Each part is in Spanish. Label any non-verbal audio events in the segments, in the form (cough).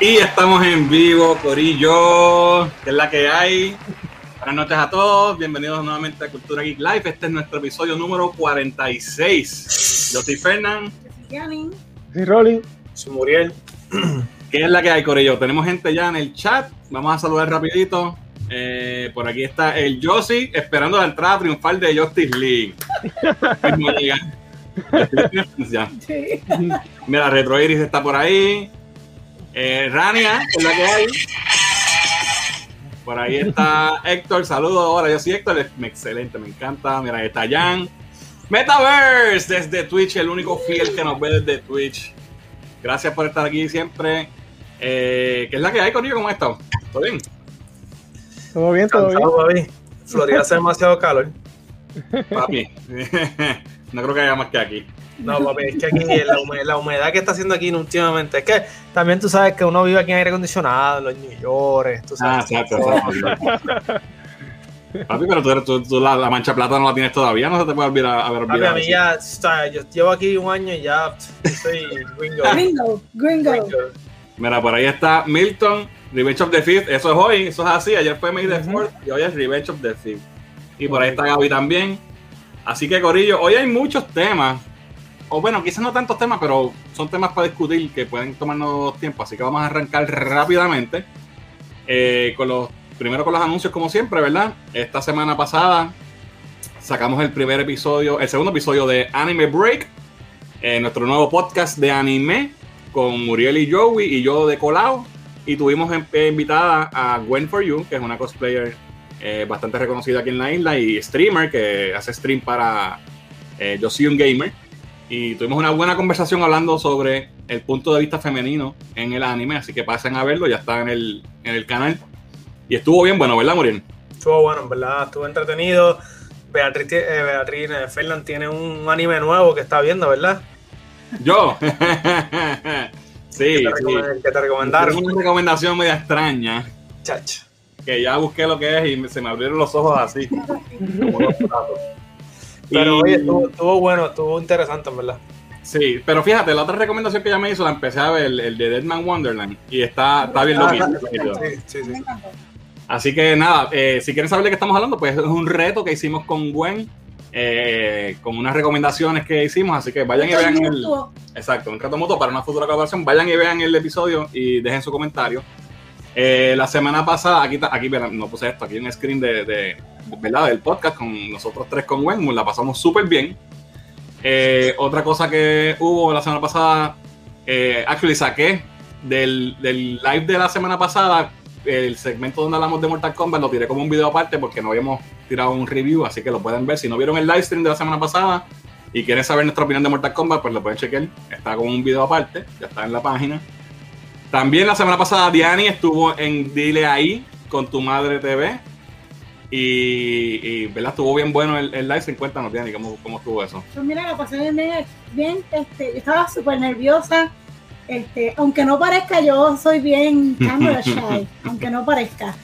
Y estamos en vivo, Corillo, que es la que hay. Buenas noches a todos, bienvenidos nuevamente a Cultura Geek Live. Este es nuestro episodio número 46. Yo soy Fernán. Yo soy Sí, Rolly. Soy Muriel. ¿Qué es la que hay, Corillo? Tenemos gente ya en el chat. Vamos a saludar rapidito. Eh, por aquí está el Josie esperando la entrada triunfal de Justice League. (laughs) Llega. Mira, Retro Iris está por ahí. Eh, Rania, es la que hay. Por ahí está Héctor, saludos. Ahora yo soy Héctor, excelente, me encanta. Mira, ahí está Jan. Metaverse desde Twitch, el único fiel que nos ve desde Twitch. Gracias por estar aquí siempre. Eh, ¿Qué es la que hay conmigo? ¿Cómo estás? ¿Todo bien? ¿Todo bien? ¿Todo bien? Cansado, papi. Florida hace demasiado calor. Papi. (laughs) no creo que haya más que aquí. No, papi, es que aquí la humedad, la humedad que está haciendo aquí últimamente. Es que también tú sabes que uno vive aquí en aire acondicionado, en los New York. Tú Ah, sabes. exacto. exacto. Papi, pero tú, tú- tú la, la mancha plata no la tienes todavía, no se te puede olvidar haber Papi, olvidado. a mí ya, o sea, yo llevo aquí un año y ya soy gringo. Gringo, gringo. Gringo. Mira, por ahí está Milton, Revenge of the Fifth. Eso es hoy, eso es así. Ayer fue May the Ujú. 4th y hoy es Revenge of the Fifth. Y por ahí está Gaby también. Así que, Corillo, hoy hay muchos temas. O bueno, quizás no tantos temas, pero son temas para discutir que pueden tomarnos tiempo. Así que vamos a arrancar rápidamente. eh, con los, primero con los anuncios, como siempre, ¿verdad? Esta semana pasada sacamos el primer episodio, el segundo episodio de Anime Break, eh, nuestro nuevo podcast de anime con Muriel y Joey y yo de Colao. Y tuvimos eh, invitada a Gwen For You, que es una cosplayer bastante reconocida aquí en la isla y streamer que hace stream para Yo Soy un Gamer. Y tuvimos una buena conversación hablando sobre el punto de vista femenino en el anime, así que pasen a verlo, ya está en el, en el canal. Y estuvo bien bueno, ¿verdad, Muriel? Estuvo bueno, en verdad, estuvo entretenido. Beatriz, eh, Beatriz eh, tiene un anime nuevo que está viendo, ¿verdad? Yo. (laughs) sí, Que sí. te. Una recomendación media extraña. Chacho. que ya busqué lo que es y se me abrieron los ojos así. (laughs) como unos platos. Pero Y- oye, estuvo, estuvo bueno, estuvo interesante, en verdad. Sí, pero fíjate, la otra recomendación que ella me hizo la empecé a ver, el, el de Deadman Wonderland, y está, está bien Ah, loquito. Sí, sí, sí. Así que nada, eh, si quieren saber de qué estamos hablando, pues es un reto que hicimos con Gwen, eh, con unas recomendaciones que hicimos, así que vayan y vean el... mutuo. Exacto, un reto mutuo para una futura colaboración. Vayan y vean el episodio y dejen su comentario. Eh, la semana pasada, aquí, aquí no puse esto, aquí hay un screen de, de- ¿verdad? del podcast con nosotros tres con Wenmund, la pasamos súper bien. Eh, otra cosa que hubo la semana pasada, eh, actually saqué del, del live de la semana pasada el segmento donde hablamos de Mortal Kombat, lo tiré como un video aparte porque no habíamos tirado un review, así que lo pueden ver. Si no vieron el live stream de la semana pasada, y quieren saber nuestra opinión de Mortal Kombat, pues lo pueden chequear. Está como un video aparte, ya está en la página. También la semana pasada Diani estuvo en Dile ahí con tu madre TV. Y, y, ¿verdad? Estuvo bien bueno el, el live stream. Cuéntanos, Diani, ¿cómo, cómo estuvo eso? Pues mira, la pasé bien, bien, bien, este, yo estaba súper nerviosa. Este, aunque no parezca, yo soy bien camera (laughs) shy, aunque no parezca,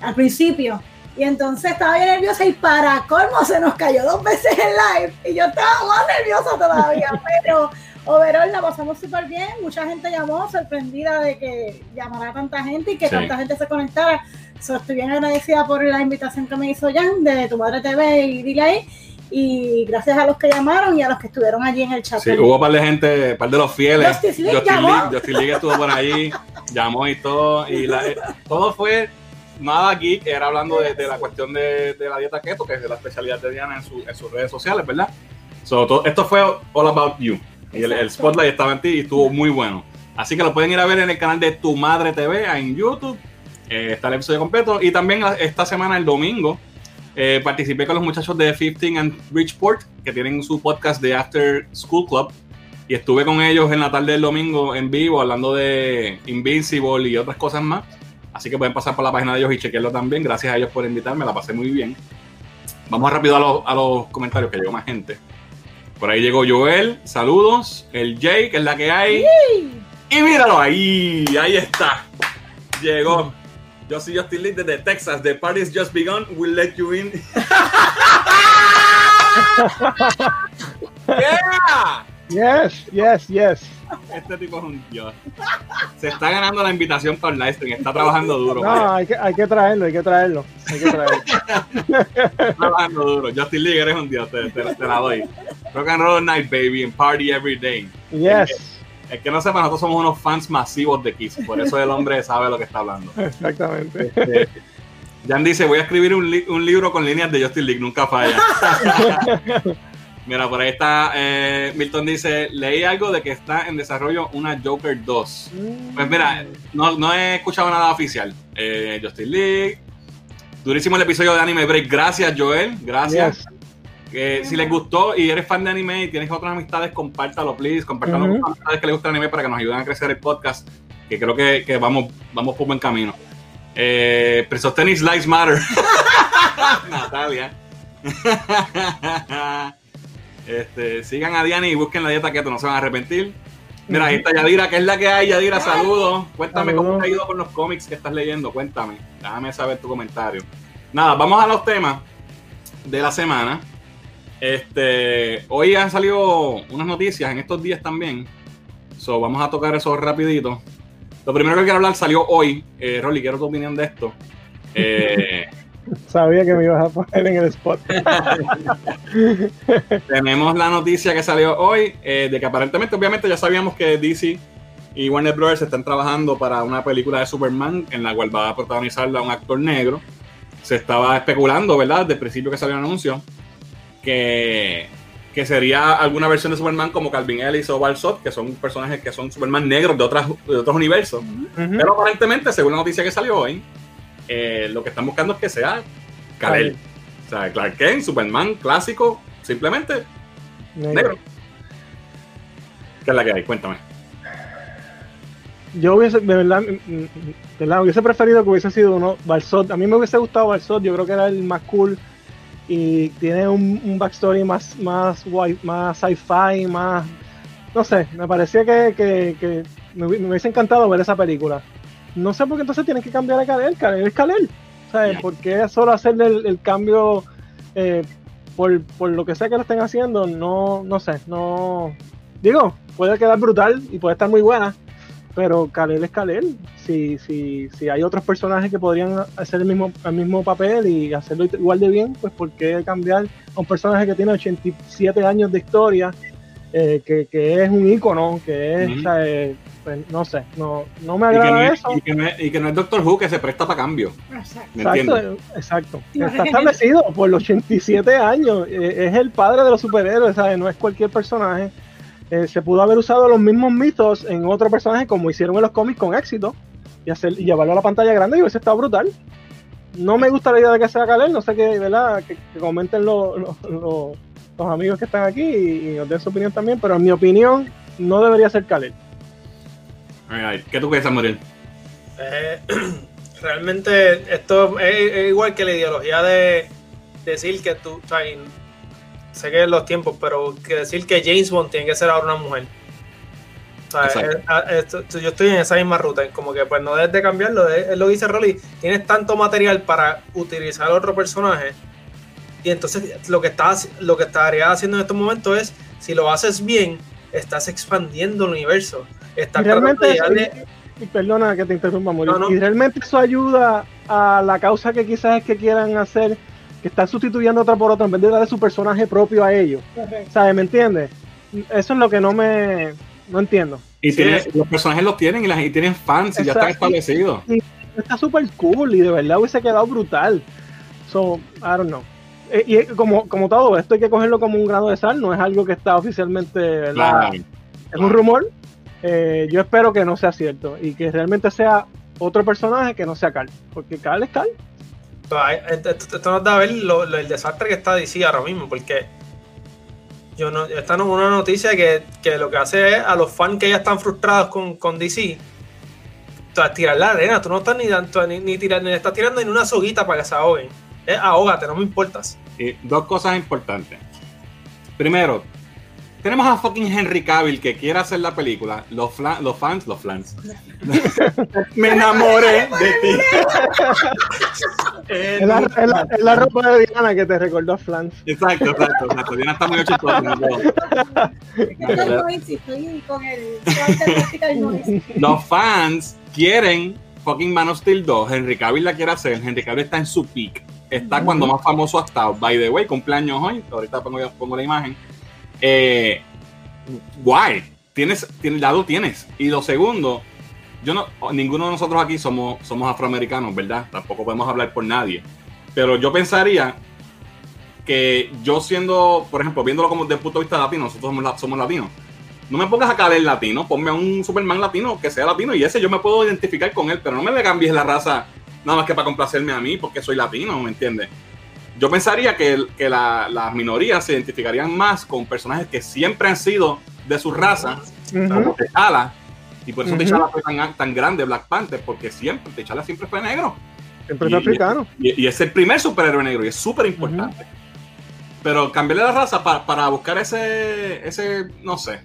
al principio. Y entonces estaba bien nerviosa y para colmo se nos cayó dos veces el live y yo estaba más nerviosa todavía, (laughs) pero overall la pasamos súper bien, mucha gente llamó sorprendida de que llamara tanta gente y que Sí. tanta gente se conectara. So, estoy bien agradecida por la invitación que me hizo Jan de Tu Madre TV y dile ahí. Y gracias a los que llamaron y a los que estuvieron allí en el chat. Sí, hubo un par de gente, un par de los fieles. Justice League llamó. League, League estuvo por ahí, llamó y todo. Y la- eh, todo fue nada aquí, que era hablando de, de la cuestión de, de la dieta keto, que es de la especialidad de Diana en, su- en sus redes sociales, ¿verdad? So, todo- esto fue All About You. Y el, el spotlight estaba en ti y estuvo muy bueno. Así que lo pueden ir a ver en el canal de Tu Madre TV en YouTube. Eh, está el episodio completo. Y también la- esta semana, el domingo, eh, participé con los muchachos de 15 and Bridgeport, que tienen su podcast de After School Club. Y estuve con ellos en la tarde del domingo en vivo hablando de Invincible y otras cosas más. Así que pueden pasar por la página de ellos y chequearlo también. Gracias a ellos por invitarme, la pasé muy bien. Vamos rápido a los, a los comentarios, que llegó más gente. Por ahí llegó Joel, saludos. El Jay, que es la que hay. Y míralo ahí, ahí está. Llegó. Yo soy Justin Lee desde Texas. The party's just begun. We'll let you in. yeah. (laughs) Yes, yes, yes. Este tipo es un dios. Se está ganando la invitación para el live stream. Está trabajando duro. No, hay que, hay que traerlo, hay que traerlo. Hay que traerlo. Está (laughs) trabajando duro. Justin League eres un dios. Te, te- te la doy. Rock and roll night, baby. And party every day. Yes, Es que no sepa, nosotros somos unos fans masivos de Kiss. Por eso el hombre sabe lo que está hablando. (laughs) exactamente. Este, Jan dice, voy a escribir un, li- un libro con líneas de Justin League, nunca falla. (laughs) Mira, por ahí está, eh, Milton dice, leí algo de que está en desarrollo una Joker 2. Pues mira, no, no he escuchado nada oficial. Eh, Justin League, durísimo el episodio de Anime Break. Gracias, Joel, gracias. Yes. Eh, si les gustó y eres fan de anime y tienes otras amistades, compártalo, please. Compártalo Ujú. con amistades que les gusta el anime para que nos ayuden a crecer el podcast. Que creo que, que vamos, vamos por buen camino. Eh, Presostenics Lives Matter. (laughs) Natalia. (laughs) este, sigan a Diana y busquen la dieta keto, no se van a arrepentir. Mira, ahí está Yadira, ¿qué es la que hay, Yadira? Saludos. Cuéntame cómo te ha ido con los cómics que estás leyendo. Cuéntame. Déjame saber tu comentario. Nada, vamos a los temas de la semana. Este, hoy han salido unas noticias en estos días también. So, vamos a tocar eso rapidito. Lo primero que quiero hablar salió hoy. Eh, Rolly, quiero tu opinión de esto. (laughs) Eh, Sabía que me ibas a poner en el spot. (laughs) tenemos la noticia que salió hoy eh, de que aparentemente, obviamente, ya sabíamos que DC y Warner Bros. están trabajando para una película de Superman en la cual va a protagonizarla un actor negro. Se estaba especulando, ¿verdad? Desde el principio que salió el anuncio, que, que sería alguna versión de Superman como Calvin Ellis o Balsot, que son personajes que son Superman negros de, otras, de otros universos. Pero aparentemente, según la noticia que salió hoy, eh, lo que están buscando es que sea Kal-El. O sea, Clark Kent, Superman clásico, simplemente Negro. negro. ¿Qué es la que hay? Cuéntame. Yo hubiese, de verdad, mm, mm, de verdad, hubiese preferido que hubiese sido uno, Balsot. A mí me hubiese gustado Balsot, yo creo que era el más cool y tiene un, un backstory más, más, más sci-fi, más. No sé, me parecía que, que- que me, hubi- me hubiese encantado ver esa película. No sé por qué entonces tienen que cambiar a Kalel. Kalel es Kalel. ¿Sabes? ¿Por qué solo hacerle el, el cambio eh, por, por lo que sea que lo estén haciendo? No, no sé, no. Digo, puede quedar brutal y puede estar muy buena, pero Kalel es Kalel. Si, si, si hay otros personajes que podrían hacer el mismo, el mismo papel y hacerlo igual de bien, pues ¿por qué cambiar a un personaje que tiene 87 años de historia, eh, que, que es un ícono, que es, Ujú. o sea, eh, pues, no sé, no, no me Y que, agrada no es, eso. y que no es- y que no es Doctor Who que se presta para cambio. Exacto. ¿Me Exacto, eh, exacto. Está establecido por los 87 años. eh, es el padre de los superhéroes, ¿sabes? No es cualquier personaje. Eh, se pudo haber usado los mismos mitos en otro personaje como hicieron en los cómics con éxito y, hacer, y llevarlo a la pantalla grande y hubiese estado brutal. No me gusta la idea de que sea Kalel, no sé qué, ¿verdad? Que, que comenten los- los- amigos que están aquí y, y nos den su opinión también, pero en mi opinión no debería ser Kalel. ¿Qué tú piensas, Muriel? Eh, (clears throat) realmente esto es, es igual que la ideología de decir que tú, o sea, sé que es los tiempos, pero que decir que James Bond tiene que ser ahora una mujer. O sea, Exacto. es- a- esto- yo estoy en esa misma ruta, como que pues no debes de cambiarlo, es, lo que dice Rolly, tienes tanto material para utilizar otro personaje y entonces lo que estás lo que estaría haciendo en estos momentos es si lo haces bien, estás expandiendo el universo. Estás Y realmente, tratando de eso- darle- y perdona que te interrumpa, Mauricio, No, no. y realmente eso ayuda a la causa que quizás es que quieran hacer, que están sustituyendo otra por otra en vez de darle su personaje propio a ellos. Correcto. ¿Sabes? ¿Me entiendes? Eso es lo que no me no entiendo. Y Sí, tiene- es- los personajes los tienen y, las, y tienen fans y ya están establecidos. Está súper cool y de verdad hubiese quedado brutal. So, I don't know. Eh, Y, eh, como, como todo, esto hay que cogerlo como un grano de sal, no es algo que está oficialmente, ¿verdad? Claro. es un rumor. Eh, yo espero que no sea cierto y que realmente sea otro personaje que no sea Carl, porque Carl es Carl. Esto, nos da a ver el desastre que está DC ahora mismo, porque yo no, esta no es una noticia que, que lo que hace es a los fans que ya están frustrados con, con DC, tirar la arena, tú no estás ni, ni, ni, ni estás tirando ni una soguita para que se ahoguen. Es ahógate, no me importas. Y dos cosas importantes. Primero, tenemos a fucking Henry Cavill que quiere hacer la película. Los, fla- los fans, los fans. (laughs) Me enamoré de ti. Eh, Es la, es la- es la ropa de Diana que te recordó a Flans. Exacto, exacto, exacto. Diana está muy no noise. Los fans quieren fucking Man of Steel 2. Henry Cavill la quiere hacer. Henry Cavill está en su peak. Está cuando más famoso ha estado. By the way, cumpleaños hoy. Ahorita pongo, pongo la imagen. Eh. Tienes, tienes, ya lo tienes. Y lo segundo, yo no, ninguno de nosotros aquí somos, somos afroamericanos, ¿verdad? Tampoco podemos hablar por nadie. Pero yo pensaría que yo siendo, por ejemplo, viéndolo como desde el punto de vista latino, nosotros somos, la- somos latinos. No me pongas a caer latino, ponme a un Superman latino que sea latino y ese yo me puedo identificar con él, pero no me le cambies la raza nada más que para complacerme a mí porque soy latino, ¿me entiendes? Yo pensaría que, que la- las minorías se identificarían más con personajes que siempre han sido de su raza, como Ujú. T'Challa, y por eso. T'Challa fue tan, tan grande Black Panther, porque siempre, T'Challa siempre fue negro. Siempre Y- africano. Y, y es el primer superhéroe negro y es súper importante. Pero cambiarle la raza pa- para buscar ese, ese, no sé.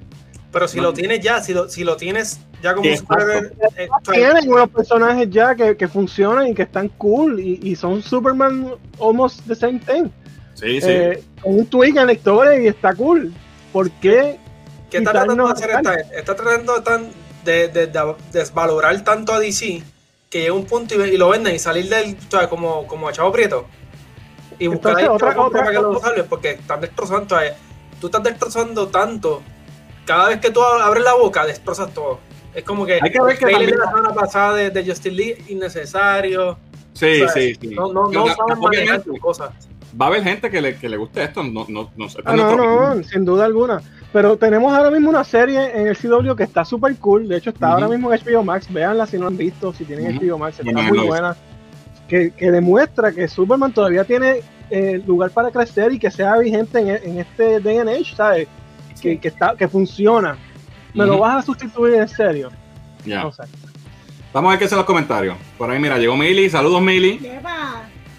Pero si lo tienes ya, si lo, si lo tienes ya como superhéroe, eh, Tienen unos personajes ya que, que funcionan y que están cool y, y son Superman almost the same thing. Sí, sí. Eh, con un tweak en la historia y está cool. ¿Por qué? ¿qué está tratando de hacer esta? Está tratando de, tan- de, de- de desvalorar tanto a DC que llega un punto y, y lo venden y salir del, o sea, como, como a Chavo Prieto. Y buscar Entonces, ahí otra- otra, para que porque están destrozando. tú estás destrozando tanto. Cada vez que tú abres la boca, destrozas todo. Es como que, Hay que ver que también- de la semana pasada de, de Justin Lee innecesario. sí, o sea, sí, sí. No, no, no saben manejar sus cosas. Va a haber gente que le, que le guste esto. No, no, no sé. Ah, no, no, sin duda alguna. Pero tenemos ahora mismo una serie en el CW que está súper cool. De hecho, está ahora mismo en HBO Max. Véanla si no han visto, si tienen Ujú. HBO Max. Está muy no buena. Que, que demuestra que Superman todavía tiene eh, lugar para crecer y que sea vigente en, en este day and age, ¿sabes? Que, que, está, que funciona. ¿Me lo vas a sustituir en serio? Ya. No sé. Vamos a ver qué dicen los comentarios. Por ahí, mira, llegó Mili. Saludos, Mili.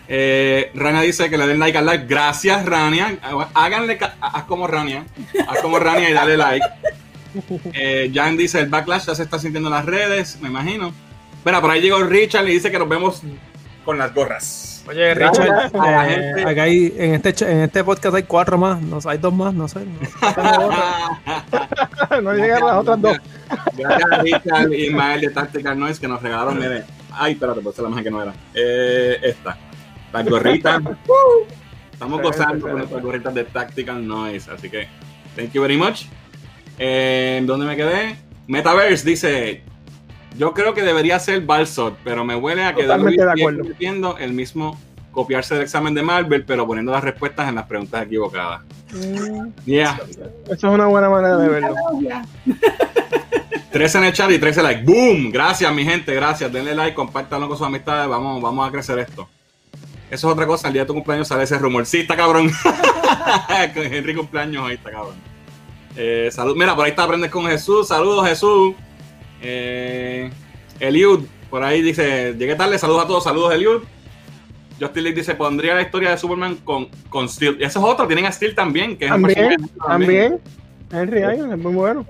Eh, Rania dice que le den like al live. Gracias, Rania. Háganle haz como Rania. Haz como Rania y dale like. Eh, Jan dice el backlash ya se está sintiendo en las redes, me imagino. Mira, por ahí llegó Richard y dice que nos vemos con las gorras. Oye, Richard, eh, acá hay, en, este, en este podcast hay cuatro más, no, hay dos más, no sé. no. (laughs) (laughs) no llegan las otras dos. Gracias a Richard y Ismael de Tactical Noise que nos regalaron. Mire. Ay, espérate, pues la imagen que no era. Eh, esta. Las gorritas. (laughs) Estamos gozando con nuestras gorritas de Tactical Noise. Así que, thank you very much. Eh, ¿Dónde me quedé? Metaverse dice: Yo creo que debería ser Balsot, pero me huele a que Totalmente de acuerdo. el mismo copiarse del examen de Marvel, pero poniendo las respuestas en las preguntas equivocadas. Yeah. Esa es una buena manera de verlo. (laughs) 13 en el chat y 13 likes. ¡Boom! Gracias, mi gente, gracias. Denle like, compártanlo con sus amistades. Vamos, vamos a crecer esto. Eso es otra cosa. El día de tu cumpleaños sale ese rumor. Sí, está cabrón. (laughs) con Henry cumpleaños ahí está cabrón. Eh, salud. Mira, por ahí está Aprendes con Jesús. Saludos, Jesús. Eh, Eliud, por ahí dice: Llegué tarde. Saludos a todos. Saludos, Eliud. Justin Lee dice: Pondría la historia de Superman con, con Steel. Y eso es otro. Tienen a Steel también. Que es un También, personaje también. Henry es muy bueno.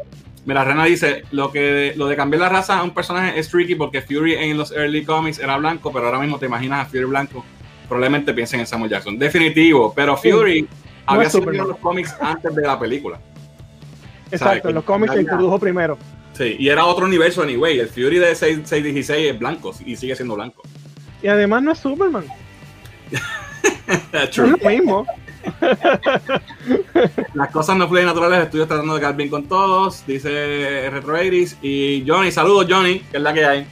Mira, Rena dice, lo que lo de cambiar la raza a un personaje es tricky porque Fury en los early comics era blanco, pero ahora mismo te imaginas a Fury blanco, probablemente piensen en Samuel Jackson. Definitivo, pero Fury había en los cómics antes de la película. Exacto, en los cómics se introdujo primero. Sí, y era otro universo anyway. El Fury de 6, 616 es blanco y sigue siendo blanco. Y además no es Superman. (laughs) Es lo mismo. (laughs) Las cosas no fluyen naturales, el estudio está tratando de quedar bien con todos, dice Retro 80s. Y Johnny, saludos Johnny, que es la que hay.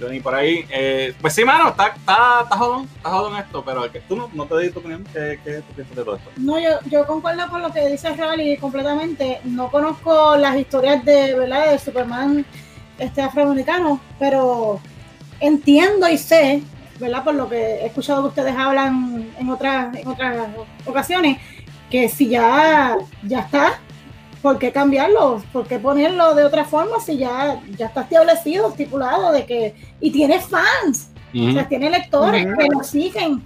Johnny por ahí. Eh, pues sí, mano, está, está, está jodón, está jodón esto, pero que tú no, no te di tu opinión. ¿Qué, qué tú piensas de todo esto? No, yo, yo concuerdo con lo que dice Rally completamente. No conozco las historias de, ¿verdad? de Superman este afroamericano, pero entiendo y sé, ¿verdad? Por lo que he escuchado que ustedes hablan en otras, en otras ocasiones, que si ya, ya está, ¿por qué cambiarlo? ¿Por qué ponerlo de otra forma si ya, ya está establecido, estipulado de que, y tiene fans, o sea, tiene lectores que lo siguen.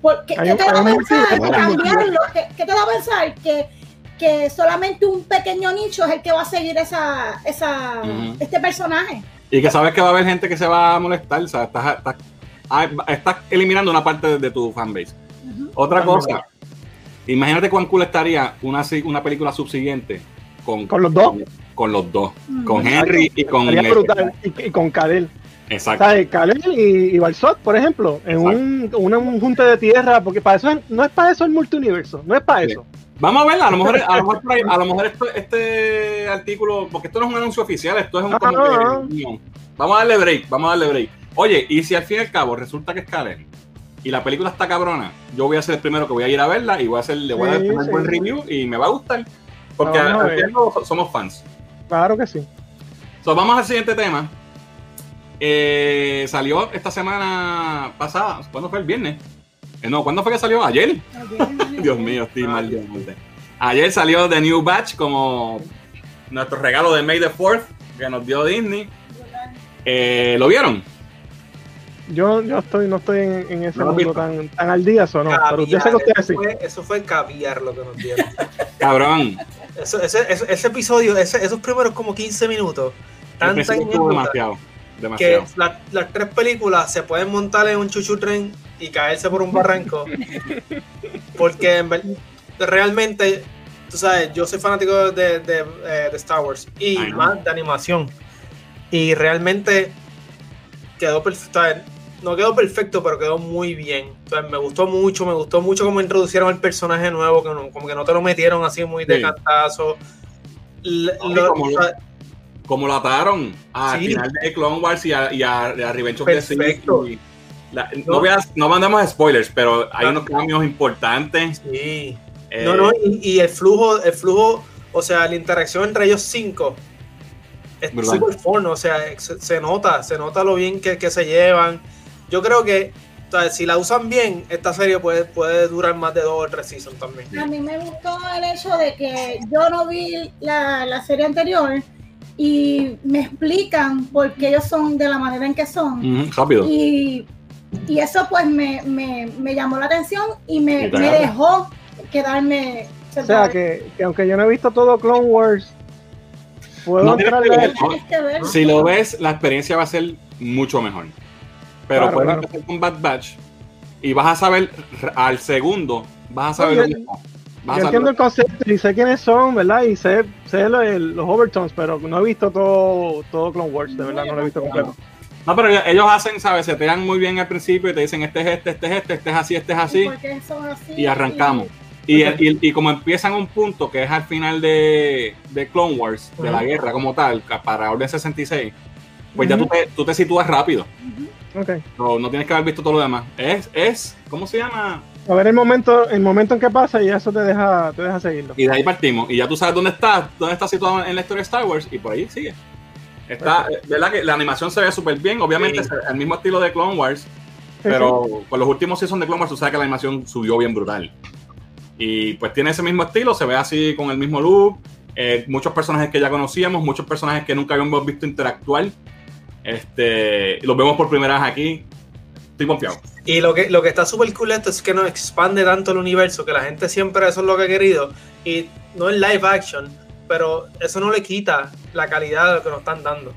¿Por qué, qué te da a pensar que cambiarlo? ¿Qué, qué te da a pensar que que solamente un pequeño nicho es el que va a seguir esa, esa, este personaje. Y que sabes que va a haber gente que se va a molestar, o sea, estás, estás, ah, estás eliminando una parte de, de tu fanbase. Otra cosa, imagínate cuán cool estaría una, una película subsiguiente con, Con los dos. Con los dos, Ujú. con Henry y con... Sería brutal. Y, y con Kalel. Exacto. ¿Sabes? Kalel y, y Balsot, por ejemplo, en un, una- un junte de tierra, porque para eso es- no es para eso el multiuniverso, no es para Sí. eso. Vamos a verla, a lo mejor, a lo mejor, por ahí- a lo mejor esto- este artículo, porque esto no es un anuncio oficial, esto es un como que- no. Vamos a darle break, vamos a darle break. Oye, y si al fin y al cabo resulta que es Kalen y la película está cabrona, yo voy a ser el primero que voy a ir a verla y voy a hacer, le voy a dar un sí. buen review y me va a gustar. Porque al somos fans. Claro que sí. So, vamos al siguiente tema. Eh, salió esta semana pasada, ¿cuándo fue el viernes? Eh, no, ¿cuándo fue que salió? Ayer. (laughs) Dios mío, estoy mal de mente. Ayer salió The New Batch como nuestro regalo de May the 4th que nos dio Disney. Eh, ¿Lo vieron? Yo, yo estoy, no estoy en, en ese No mundo tan, tan al día, eso no. Pero yo sé que ustedes eso, sí. fue, eso fue caviar lo que nos dieron. (laughs) Cabrón. Eso- ese, ese- ese episodio, ese- esos primeros como 15 minutos, anécdota, demasiado. que Demasiado. la- las tres películas se pueden montar en un chuchu tren y caerse por un barranco. (laughs) porque en realmente, tú sabes, yo soy fanático de, de, eh, de Star Wars y Ay, no. más de animación. Y realmente quedó perfecto. No quedó perfecto, pero quedó muy bien. O sea, me gustó mucho, me gustó mucho cómo introducieron el personaje nuevo, que no- como que no te lo metieron así muy de Sí. cantazo. L- No, y lo- como o sea, Como lo ataron al Sí. final de Clone Wars y a, y a, y a Revenge of the Sith Perfecto. y la- no, No. voy a- no mandemos spoilers, pero hay No. unos cambios importantes. sí. eh, No, no, y, y el flujo, el flujo, o sea, la interacción entre ellos cinco es super fun, o sea, se, se nota, se nota lo bien que, que se llevan. Yo creo que o sea, si la usan bien, esta serie puede, puede durar más de dos o tres seasons también. A mí me gustó el hecho de que yo no vi la, la serie anterior y me explican por qué ellos son de la manera en que son. ujú, rápido. Y, y eso pues me, me, me llamó la atención y me, me dejó quedarme O sea, que, que aunque yo no he visto todo Clone Wars, puedo No que verlo. Si lo ves, la experiencia va a ser mucho mejor. Pero Claro, puedes claro. empezar con Bad Batch y vas a saber al segundo, vas a saber Oye, lo mismo. Vas Yo entiendo el concepto y sé quiénes son, ¿verdad? Y sé, sé lo- el- los overtones, pero no he visto todo, todo Clone Wars, de verdad, no lo he visto completo. No, pero ellos- hacen, ¿sabes? Se te dan muy bien al principio y te dicen este es este, este es este, este es así, este es ¿Y así. por qué son así? Y arrancamos. Y, y, y como empiezan un punto que es al final de, de Clone Wars, de la guerra como tal, para Orden 66, pues ya tú te, tú te sitúas rápido. Ujú. Ok. No, no tienes que haber visto todo lo demás. Es, es, ¿cómo se llama? A ver el momento, el momento en que pasa y eso te deja, te deja seguirlo. Y de ahí partimos. Y ya tú sabes dónde está, dónde está situado en la historia de Star Wars y por ahí sigue. Está, eh, ¿verdad? Que la animación se ve súper bien. Obviamente Sí. es el mismo estilo de Clone Wars, pero con los últimos seasons de Clone Wars tú sabes que la animación subió bien brutal. Y pues tiene ese mismo estilo, se ve así con el mismo look. eh, muchos personajes que ya conocíamos, muchos personajes que nunca habíamos visto interactuar. Este, los vemos por primera vez aquí. Estoy confiado. Y lo que, lo que está súper cool esto es que nos expande tanto el universo, que la gente siempre eso es lo que ha querido. Y no en live action, pero eso no le quita la calidad de lo que nos están dando.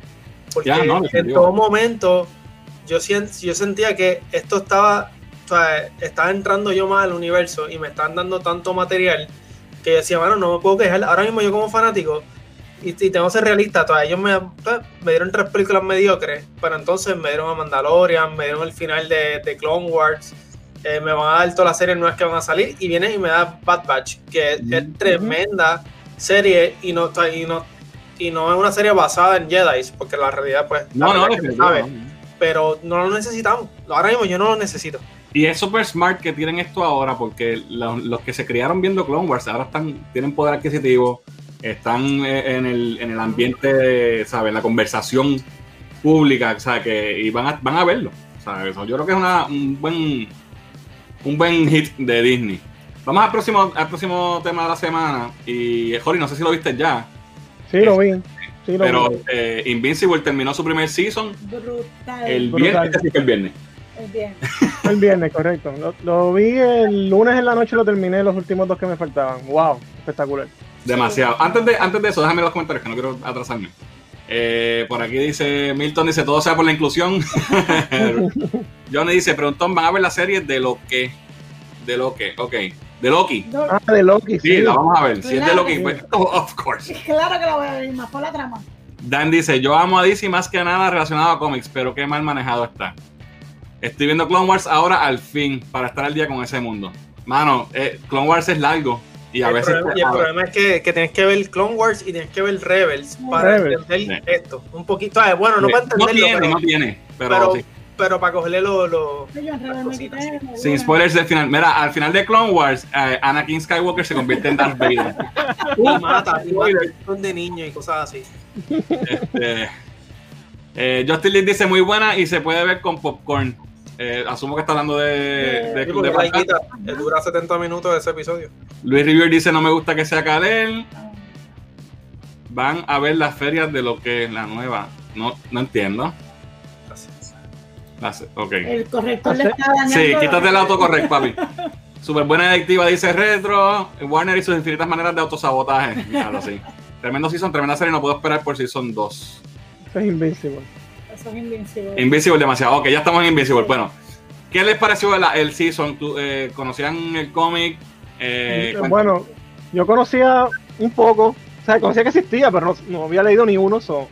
Porque Ya, no, en todo momento yo, yo sentía que esto estaba, o sea, estaba entrando yo más al universo y me están dando tanto material que yo decía, bueno, no me puedo quejar. Ahora mismo yo como fanático, y, y tengo que ser realista, ellos me, pues, me dieron tres películas mediocres, pero entonces me dieron a Mandalorian, me dieron el final de, de Clone Wars, eh, me van a dar todas las series nuevas que van a salir, y viene y me da Bad Batch, que es- es Ujú. tremenda serie y no, y no y no es una serie basada en Jedi, porque la realidad pues No, no, definitivo, sabe, no. pero no lo necesitamos. Ahora mismo yo no lo necesito. Y es super smart que tienen esto ahora porque los, los que se criaron viendo Clone Wars ahora están, tienen poder adquisitivo, están eh, en el, en el ambiente, ¿sabes? En la conversación pública, o sea, que y van a, van a verlo, ¿sabes? Yo creo que es una, un buen un buen hit de Disney. Vamos al próximo, al próximo tema de la semana. Y Jori, no sé si lo viste ya, Sí, lo vi. Sí, lo pero vi. eh, Invincible terminó su primer season Brutal. el Brutal. viernes. este sí fue el viernes. Es bien. (laughs) El viernes, correcto. Lo, lo vi el lunes en la noche y lo terminé los últimos dos que me faltaban. Wow, espectacular. Demasiado. Antes de, antes de eso, déjame los comentarios que no quiero atrasarme. Eh, por aquí dice Milton, dice todo sea por la inclusión. (laughs) Johnny dice, preguntón, ¿van a ver la serie de lo que? De lo que, ok. De Loki. Ah, de Loki, Sí, sí. la vamos a ver. Si es de Claro. Loki, pues, oh, (laughs) of course. Claro que la voy a ver, más por la trama. Dan dice, yo amo a DC más que nada relacionado a cómics, pero qué mal manejado está. Estoy viendo Clone Wars ahora al fin, para estar al día con ese mundo. Mano, eh, Clone Wars es largo y a el veces... problema, y el a problema es que, que tienes que ver Clone Wars y tienes que ver Rebels para Rebels. entender Sí. esto. Un poquito, ah, bueno, no para no entenderlo, tiene, pero, no tiene, pero, pero, sí. pero para cogerle lo, lo- Sin spoilers del final. Mira, al final de Clone Wars, eh, Anakin Skywalker se convierte en Darth Vader. (laughs) y mata, y mata son de niños y cosas así. Este, eh, Justin Lin dice muy buena y se puede ver con popcorn. Eh, asumo que está hablando de, de, Sí, de guita, eh, dura 70 minutos ese episodio. Luis Rivier dice no me gusta que sea Kalel. Van a ver las ferias de lo que es la nueva. No, no entiendo. Las- ok. El corrector le Sí, está dañando. Sí, quítate el autocorrect, papi. (laughs) Super buena directiva, dice Retro. Warner y sus infinitas maneras de autosabotaje. Claro, sí. Tremendo season, tremenda serie. No puedo esperar por season 2. Eso es Invincible. Eso es invencible. Invincible demasiado. Ok, ya estamos en Invincible. Bueno, ¿qué les pareció el, el season? ¿Tú, eh, ¿Conocían el cómic? Eh, bueno, yo conocía un poco, o sea, conocía que existía, pero no, no había leído ni uno. so.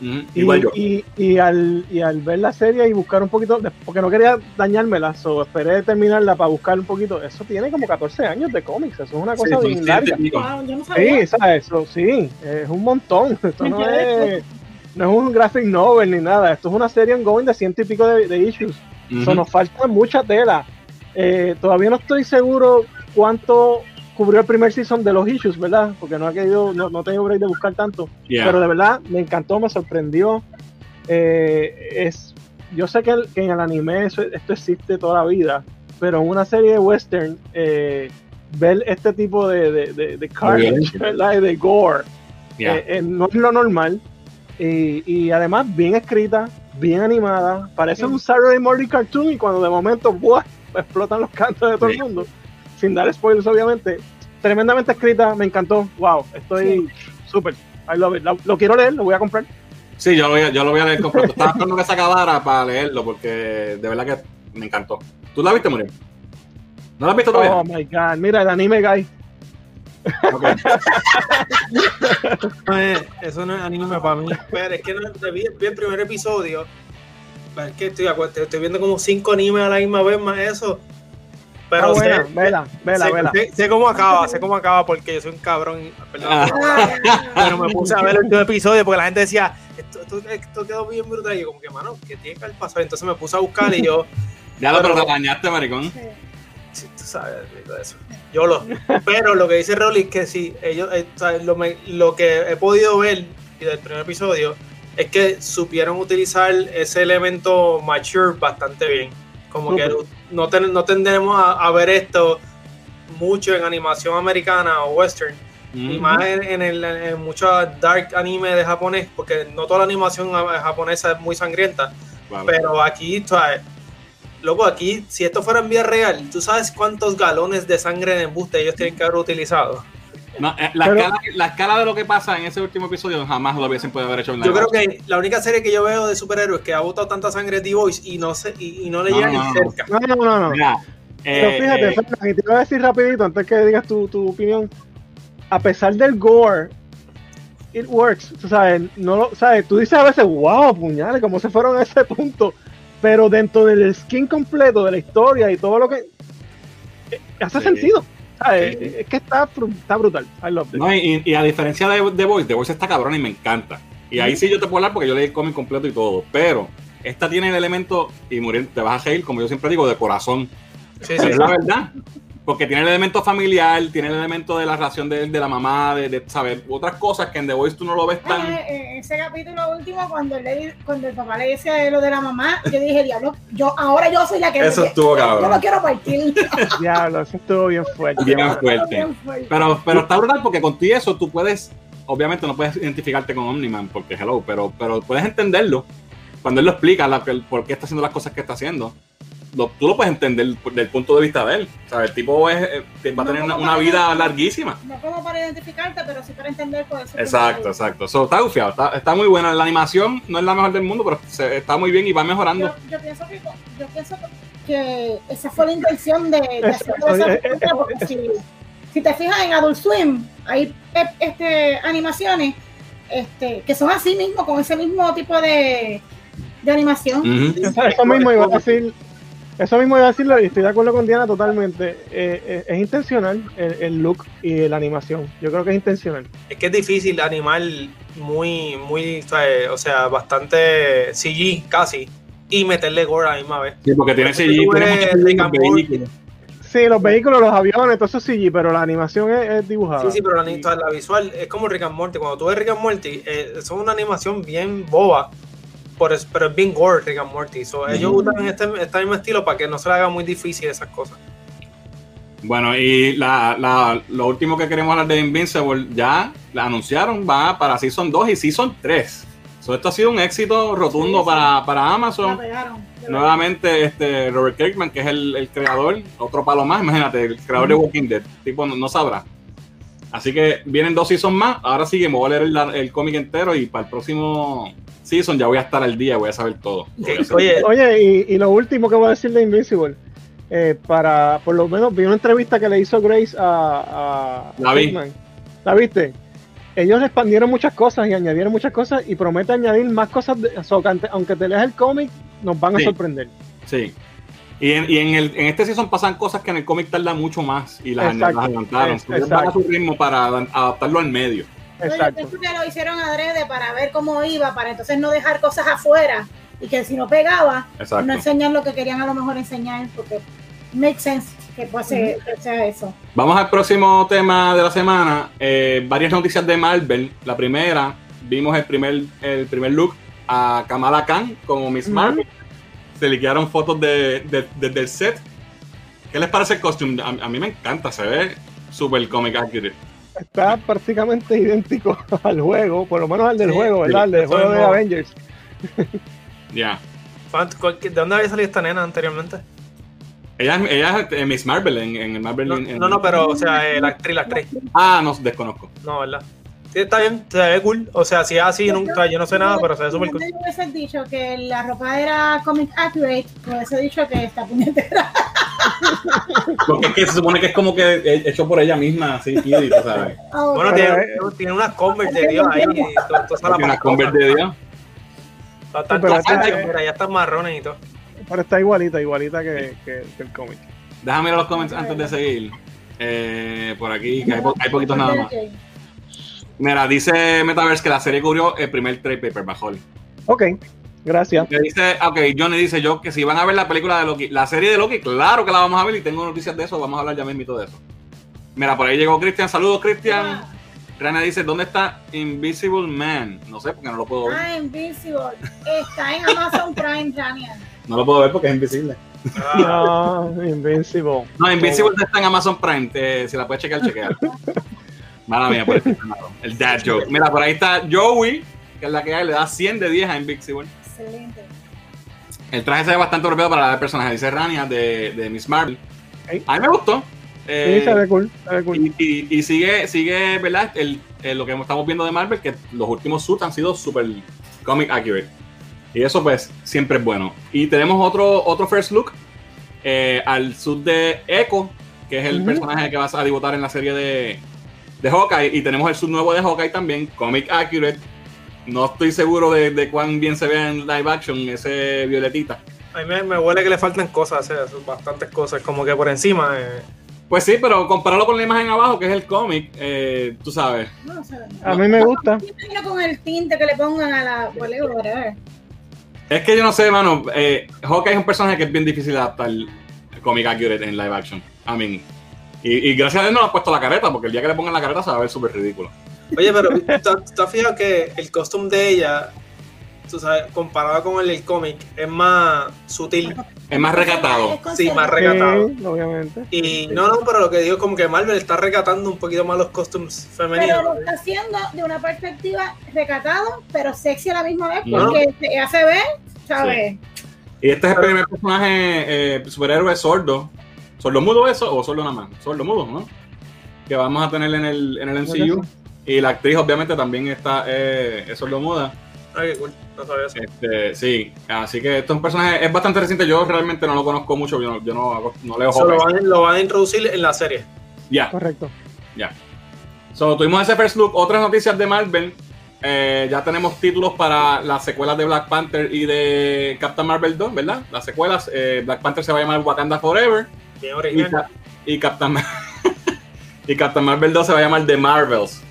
Y, igual yo. y, y al, y al ver la serie y buscar un poquito, porque no quería dañármela, so, esperé terminarla para buscar un poquito. Eso tiene como 14 años de cómics, eso es una Sí, cosa son bien larga. Wow, yo no sabía. Sí, ¿sabes? Eso, sí, es un montón. (laughs) Esto no es, no es un graphic novel ni nada. Esto es una serie ongoing de ciento y pico de, de issues. Ujú. So, nos falta mucha tela. Eh, todavía no estoy seguro cuánto cubrió el primer season de los issues, ¿verdad? Porque no ha querido, no, no he tenido break de buscar tanto. Yeah. Pero de verdad me encantó, me sorprendió. Eh, es, yo sé que, el- que en el anime eso- esto existe toda la vida, pero en una serie de western, eh, ver este tipo de, de, de, de carnage. ¿verdad? De gore, Yeah. eh, eh, no es lo normal. Y, y además bien escrita, bien animada, parece un Saturday Morning cartoon y cuando de momento ¡buah! explotan los cantos de todo el Sí. mundo, sin dar spoilers obviamente, tremendamente escrita, me encantó, wow, estoy súper, I love it. Lo, lo quiero leer, lo voy a comprar. Sí, yo lo voy a, yo lo voy a leer completo. Estaba esperando que se acabara para leerlo porque de verdad que me encantó. ¿Tú la viste, Muriel? ¿No la has visto todavía? Oh my god, mira el anime guy. Ok. (laughs) Eh, eso no es anime para mí. Pero es que no, vi, vi el primer episodio. pero Es que estoy, estoy viendo como cinco animes a la misma vez más eso. Pero buena, sé, vela, vela, sé, vela. sé- sé cómo acaba, sé cómo acaba porque yo soy un cabrón. perdón. Ah. (laughs) Pero me puse a ver el último episodio porque la gente decía, esto, esto, esto quedó bien brutal. Y yo como que, mano, ¿qué tiene que haber pasado? Entonces me puse a buscar y yo, (laughs) Ya lo pero Pero- te bañaste, maricón. Sí. De eso. Yo lo. Pero lo que dice Rolly es que sí, ellos, eh, lo, me- lo que he podido ver y del primer episodio es que supieron utilizar ese elemento mature bastante bien. Como que no, ten- no tendremos a, a ver esto mucho en animación americana o western. Y Ujú. más en, en, el, en mucho dark anime de japonés, porque no toda la animación japonesa es muy sangrienta. Pero aquí, sabes, loco, aquí, si esto fuera en vida real, ¿tú sabes cuántos galones de sangre de embuste ellos tienen que haber utilizado? No, eh, la, Pero- escala, la escala de lo que pasa en ese último episodio jamás lo hubiesen podido haber hecho en Yo creo que la única serie que yo veo de superhéroes que ha botado tanta sangre es D-Voice y no, sé, y, y no le No, llega no, ni no. cerca. No, no, no, no. Mira, Pero eh, fíjate, eh, Fernan, y te voy a decir rapidito antes que digas tu, tu opinión. A pesar del gore, it works. Tú sabes, no sabes, tú dices a veces, wow, puñales, cómo se fueron a ese punto. Pero dentro del skin completo de la historia y todo lo que eh, hace Sí. sentido. ¿sabes? Sí. Es que está, está brutal. I love it. no, y, y a diferencia de The Voice, The Voice está cabrón y me encanta. Y ahí sí yo te puedo hablar porque yo leí el cómic completo y todo. Pero esta tiene el elemento, y Muriel, te vas a reír, como yo siempre digo, de corazón. Sí, sí, es sí. la verdad. Porque tiene el elemento familiar, tiene el elemento de la relación de, de la mamá, de, de saber otras cosas que en The Voice tú no lo ves Ah, tan. eh, ese capítulo último, cuando, le, cuando el papá le dice lo de la mamá, yo dije, diablo, yo, ahora yo soy la que... Eso estuvo Yo lo cabrón. quiero partir. (laughs) Diablo, eso estuvo bien fuerte. Bien fuerte. Bien fuerte. Pero, pero está brutal porque con ti eso tú puedes, obviamente no puedes identificarte con Omniman porque hello, pero, pero puedes entenderlo cuando él lo explica la- el por qué está haciendo las cosas que está haciendo. Lo- tú lo puedes entender desde el punto de vista de él. O sea, el tipo es, eh, va a No tener una, para- vida larguísima. No como para identificarte, pero sí para entender por eso. Exacto, exacto. So, está gufiado, está, está muy buena. La animación no es la mejor del mundo, pero se- está muy bien y va mejorando. Yo, yo pienso que yo pienso que esa fue la intención de, de (laughs) hacer esa eh, eh, porque si, si te fijas en Adult Swim, hay este, animaciones este, que son así mismo, con ese mismo tipo de, de animación. Eso mismo iba a decir. Eso mismo iba a decirlo y estoy de acuerdo con Diana totalmente. Eh, eh, es intencional el, el look y la animación. Yo creo que es intencional. Es que es difícil animar muy, muy, o sea, bastante CG casi y meterle gore a la misma vez. Sí, porque tiene CG, tiene. Sí, los vehículos, los aviones, todo eso sí, pero la animación es, es dibujada. Sí, sí, pero la, la visual es como Rick and Morty. Cuando tú ves Rick and Morty, eh, son una animación bien boba, por pero es bien gore Rick and Morty. So, Ellos usan este, este mismo estilo para que no se le haga muy difícil esas cosas. Bueno, y la, la- lo último que queremos hablar de Invincible, ya la anunciaron, va para Season 2 y Season 3. So, esto ha sido un éxito rotundo Sí, sí. para, para Amazon. pegaron. Nuevamente, este Robert Kirkman, que es el, el creador, otro palo más, imagínate, el creador de Walking Dead, tipo no, no sabrá. Así que vienen dos seasons más, ahora sí que me voy a leer el, el cómic entero y para el próximo season ya voy a estar al día, voy a saber todo. (laughs) A Oye, Oye, y, y lo último que voy a decir de Invincible, eh, para, por lo menos vi una entrevista que le hizo Grace a, a La vi. Kirkman. ¿La viste? Ellos expandieron muchas cosas y añadieron muchas cosas y promete añadir más cosas, de, aunque te leas el cómic, nos van a Sí. sorprender. Sí. Y, en, y en, el, en este season pasan cosas que en el cómic tarda mucho más y las, Exacto. las adelantaron. Es- van a su ritmo para adaptarlo al medio. Yo Exacto. pienso que lo hicieron adrede para ver cómo iba, para entonces no dejar cosas afuera y que si no pegaba, Exacto. no enseñar lo que querían a lo mejor enseñar, porque make sense que, pase, que sea eso. Vamos al próximo tema de la semana. Eh, varias noticias de Marvel. La primera, vimos el primer, el primer look a Kamala Khan como Miss. Marvel. Se liquearon fotos de, de- desde el set. ¿Qué les parece el costume? A, a mí me encanta, se ve super comic accurate. Está prácticamente idéntico (laughs) al juego, por lo menos al del Sí, juego, ¿verdad? sí, Al del juego de. Avengers. (laughs) Ya. ¿cuánto- cuál- ¿de dónde había salido esta nena anteriormente? Ella, es- ella es eh, Miss Marvel en, en el Marvel. No, en- no, no, pero, o sea, eh, la actriz, la actriz. Ah, no, desconozco. No, ¿verdad? Sí, está bien, se ve cool. O sea, si es así, nunca, yo no sé nada, pero se ve súper cool. Si yo hubiese dicho que la ropa era comic accurate, hubiese dicho que está puñetera. (laughs) Porque es que se supone que es como que he- hecho por ella misma, así, Kiri, tú sabes. (laughs) Ok. Bueno, tiene, eh, tiene unas Converse de Dios ahí. Y todo, todo Tiene una Converse de Dios. Ya están marrones y todo. Pero está igualita, igualita que, que- que el cómic. Déjame ver los comments antes de seguir. Eh, por aquí, que hay, po- hay poquitos nada más. Mira, dice Metaverse que la serie cubrió el primer trade paper bajo Ok, gracias. Me dice, ok, Johnny dice yo que si van a ver la película de Loki, la serie de Loki, claro que la vamos a ver y tengo noticias de eso, vamos a hablar ya mismito de eso. Mira, por ahí llegó Cristian, saludos Cristian. Rana dice, ¿dónde está Invisible Man? No sé, porque no lo puedo ver. Ah, Invisible. Está en Amazon Prime, Daniel. No lo puedo ver porque es invisible. Ah, No, Invincible. No, Invisible está en Amazon Prime, te- si la puedes chequear, chequear. (laughs) Mala mía, por el, el dad joke. Mira, por ahí está Joey, que es la que hay, le da 100 de 10 a Invisible. Excelente. El traje se ve bastante apropiado para el personaje, dice Rania, de, de Miss Marvel. A mí me gustó. Eh, Sí, se ve cool, se ve cool. y, y- y sigue, sigue, ¿verdad? El, el- lo que estamos viendo de Marvel, que los últimos suits han sido super comic accurate. Y eso, pues, siempre es bueno. Y tenemos otro, otro first look eh, al suit de Echo, que es el personaje que vas a debutar en la serie de, de Hawkeye. Y tenemos el suit nuevo de Hawkeye también, comic accurate. No estoy seguro de, de cuán bien se ve en live action ese violetita. A mí me, me huele que le faltan cosas, o sea, son bastantes cosas, como que por encima. eh, Pues sí, pero compararlo con la imagen abajo, que es el cómic, eh, tú sabes. No, se ve. A mí me gusta. Con el tinte que le pongan a la whatever. Es que yo no sé, mano. Eh, Hawkeye es un personaje que es bien difícil de adaptar comic accurate en live action. I mean, y, y gracias a Dios no le han puesto la careta, porque el día que le pongan la careta se va a ver súper ridículo. Oye, pero ¿tú has fijado que el costume de ella, tú sabes, comparado con el del cómic, es más sutil? Es más recatado. Sí, más recatado. Sí, obviamente. Y no, no, pero lo que digo es como que Marvel está recatando un poquito más los costumes femeninos. Pero lo está haciendo de una perspectiva recatado, pero sexy a la misma vez, No. porque se hace ver, ¿sabes? Y este es el primer personaje eh, superhéroe sordo. ¿Sordo mudo eso o sordo nada más? Sordo mudo, ¿no? Que vamos a tener en el, en el MCU. Y la actriz obviamente también está eh, es sordo muda. Ay. No sabía eso. Este, sí, así que esto es un personaje, es bastante reciente. Yo realmente no lo conozco mucho, yo no, yo no, hago- no leo Eso lo van, lo van a introducir en la serie. Ya, Correcto. ya. So, tuvimos ese first look. Otras noticias de Marvel. Eh, ya tenemos títulos para las secuelas de Black Panther y de Captain Marvel 2, ¿verdad? Las secuelas. eh, Black Panther se va a llamar Wakanda Forever. Bien Y, original. Ca- y Captain, (laughs) y Captain Marvel 2 se va a llamar The Marvels.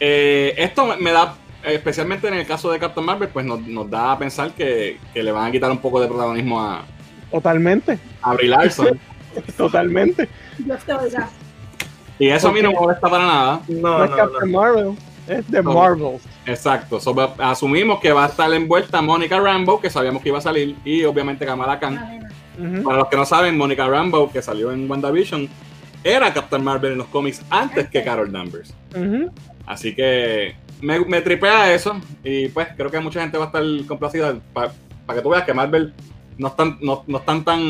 Eh, esto me- da, especialmente en el caso de Captain Marvel, pues nos, nos da a pensar que, que le van a quitar un poco de protagonismo a, Totalmente. a Brie Larson. (laughs) Totalmente. Y eso a mí no me molesta para nada. No, No es no, Captain no. Marvel, es The No. Marvels. Exacto. So, asumimos que va a estar envuelta Mónica Rambo, que sabíamos que iba a salir, y obviamente Kamala Khan. Para los que no saben, Mónica Rambo, que salió en WandaVision, era Captain Marvel en los cómics antes que Carol Danvers. Así que me, me tripea eso y pues creo que mucha gente va a estar complacida para que tú veas que Marvel no están, no, no están tan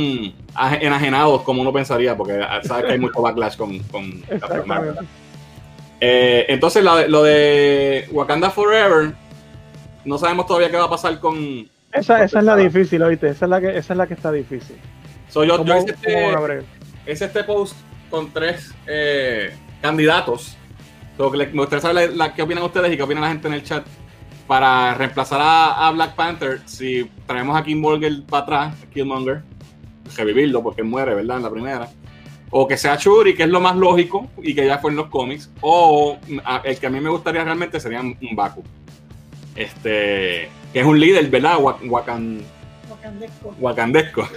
aje- enajenados como uno pensaría, porque ah, sabes que hay mucho backlash con, con Captain Marvel. Eh, entonces lo de, lo de Wakanda Forever, no sabemos todavía qué va a pasar con... Esa, esa es la difícil, oíste. Esa es la que, esa es la que está difícil. So, yo, ¿Cómo, yo hice, este, hice este post con tres eh, candidatos. So, me gustaría saber la- la- qué opinan ustedes y qué opina la gente en el chat. Para reemplazar a, a Black Panther, si traemos a Killmonger para atrás, a Killmonger, revivirlo porque él muere, ¿verdad? En la primera. O que sea Shuri, que es lo más lógico y que ya fue en los cómics. O a- el que a mí me gustaría realmente sería un Baku. Este, que es un líder, ¿verdad? Wa- Wakan- Wakandesco. wakandesco.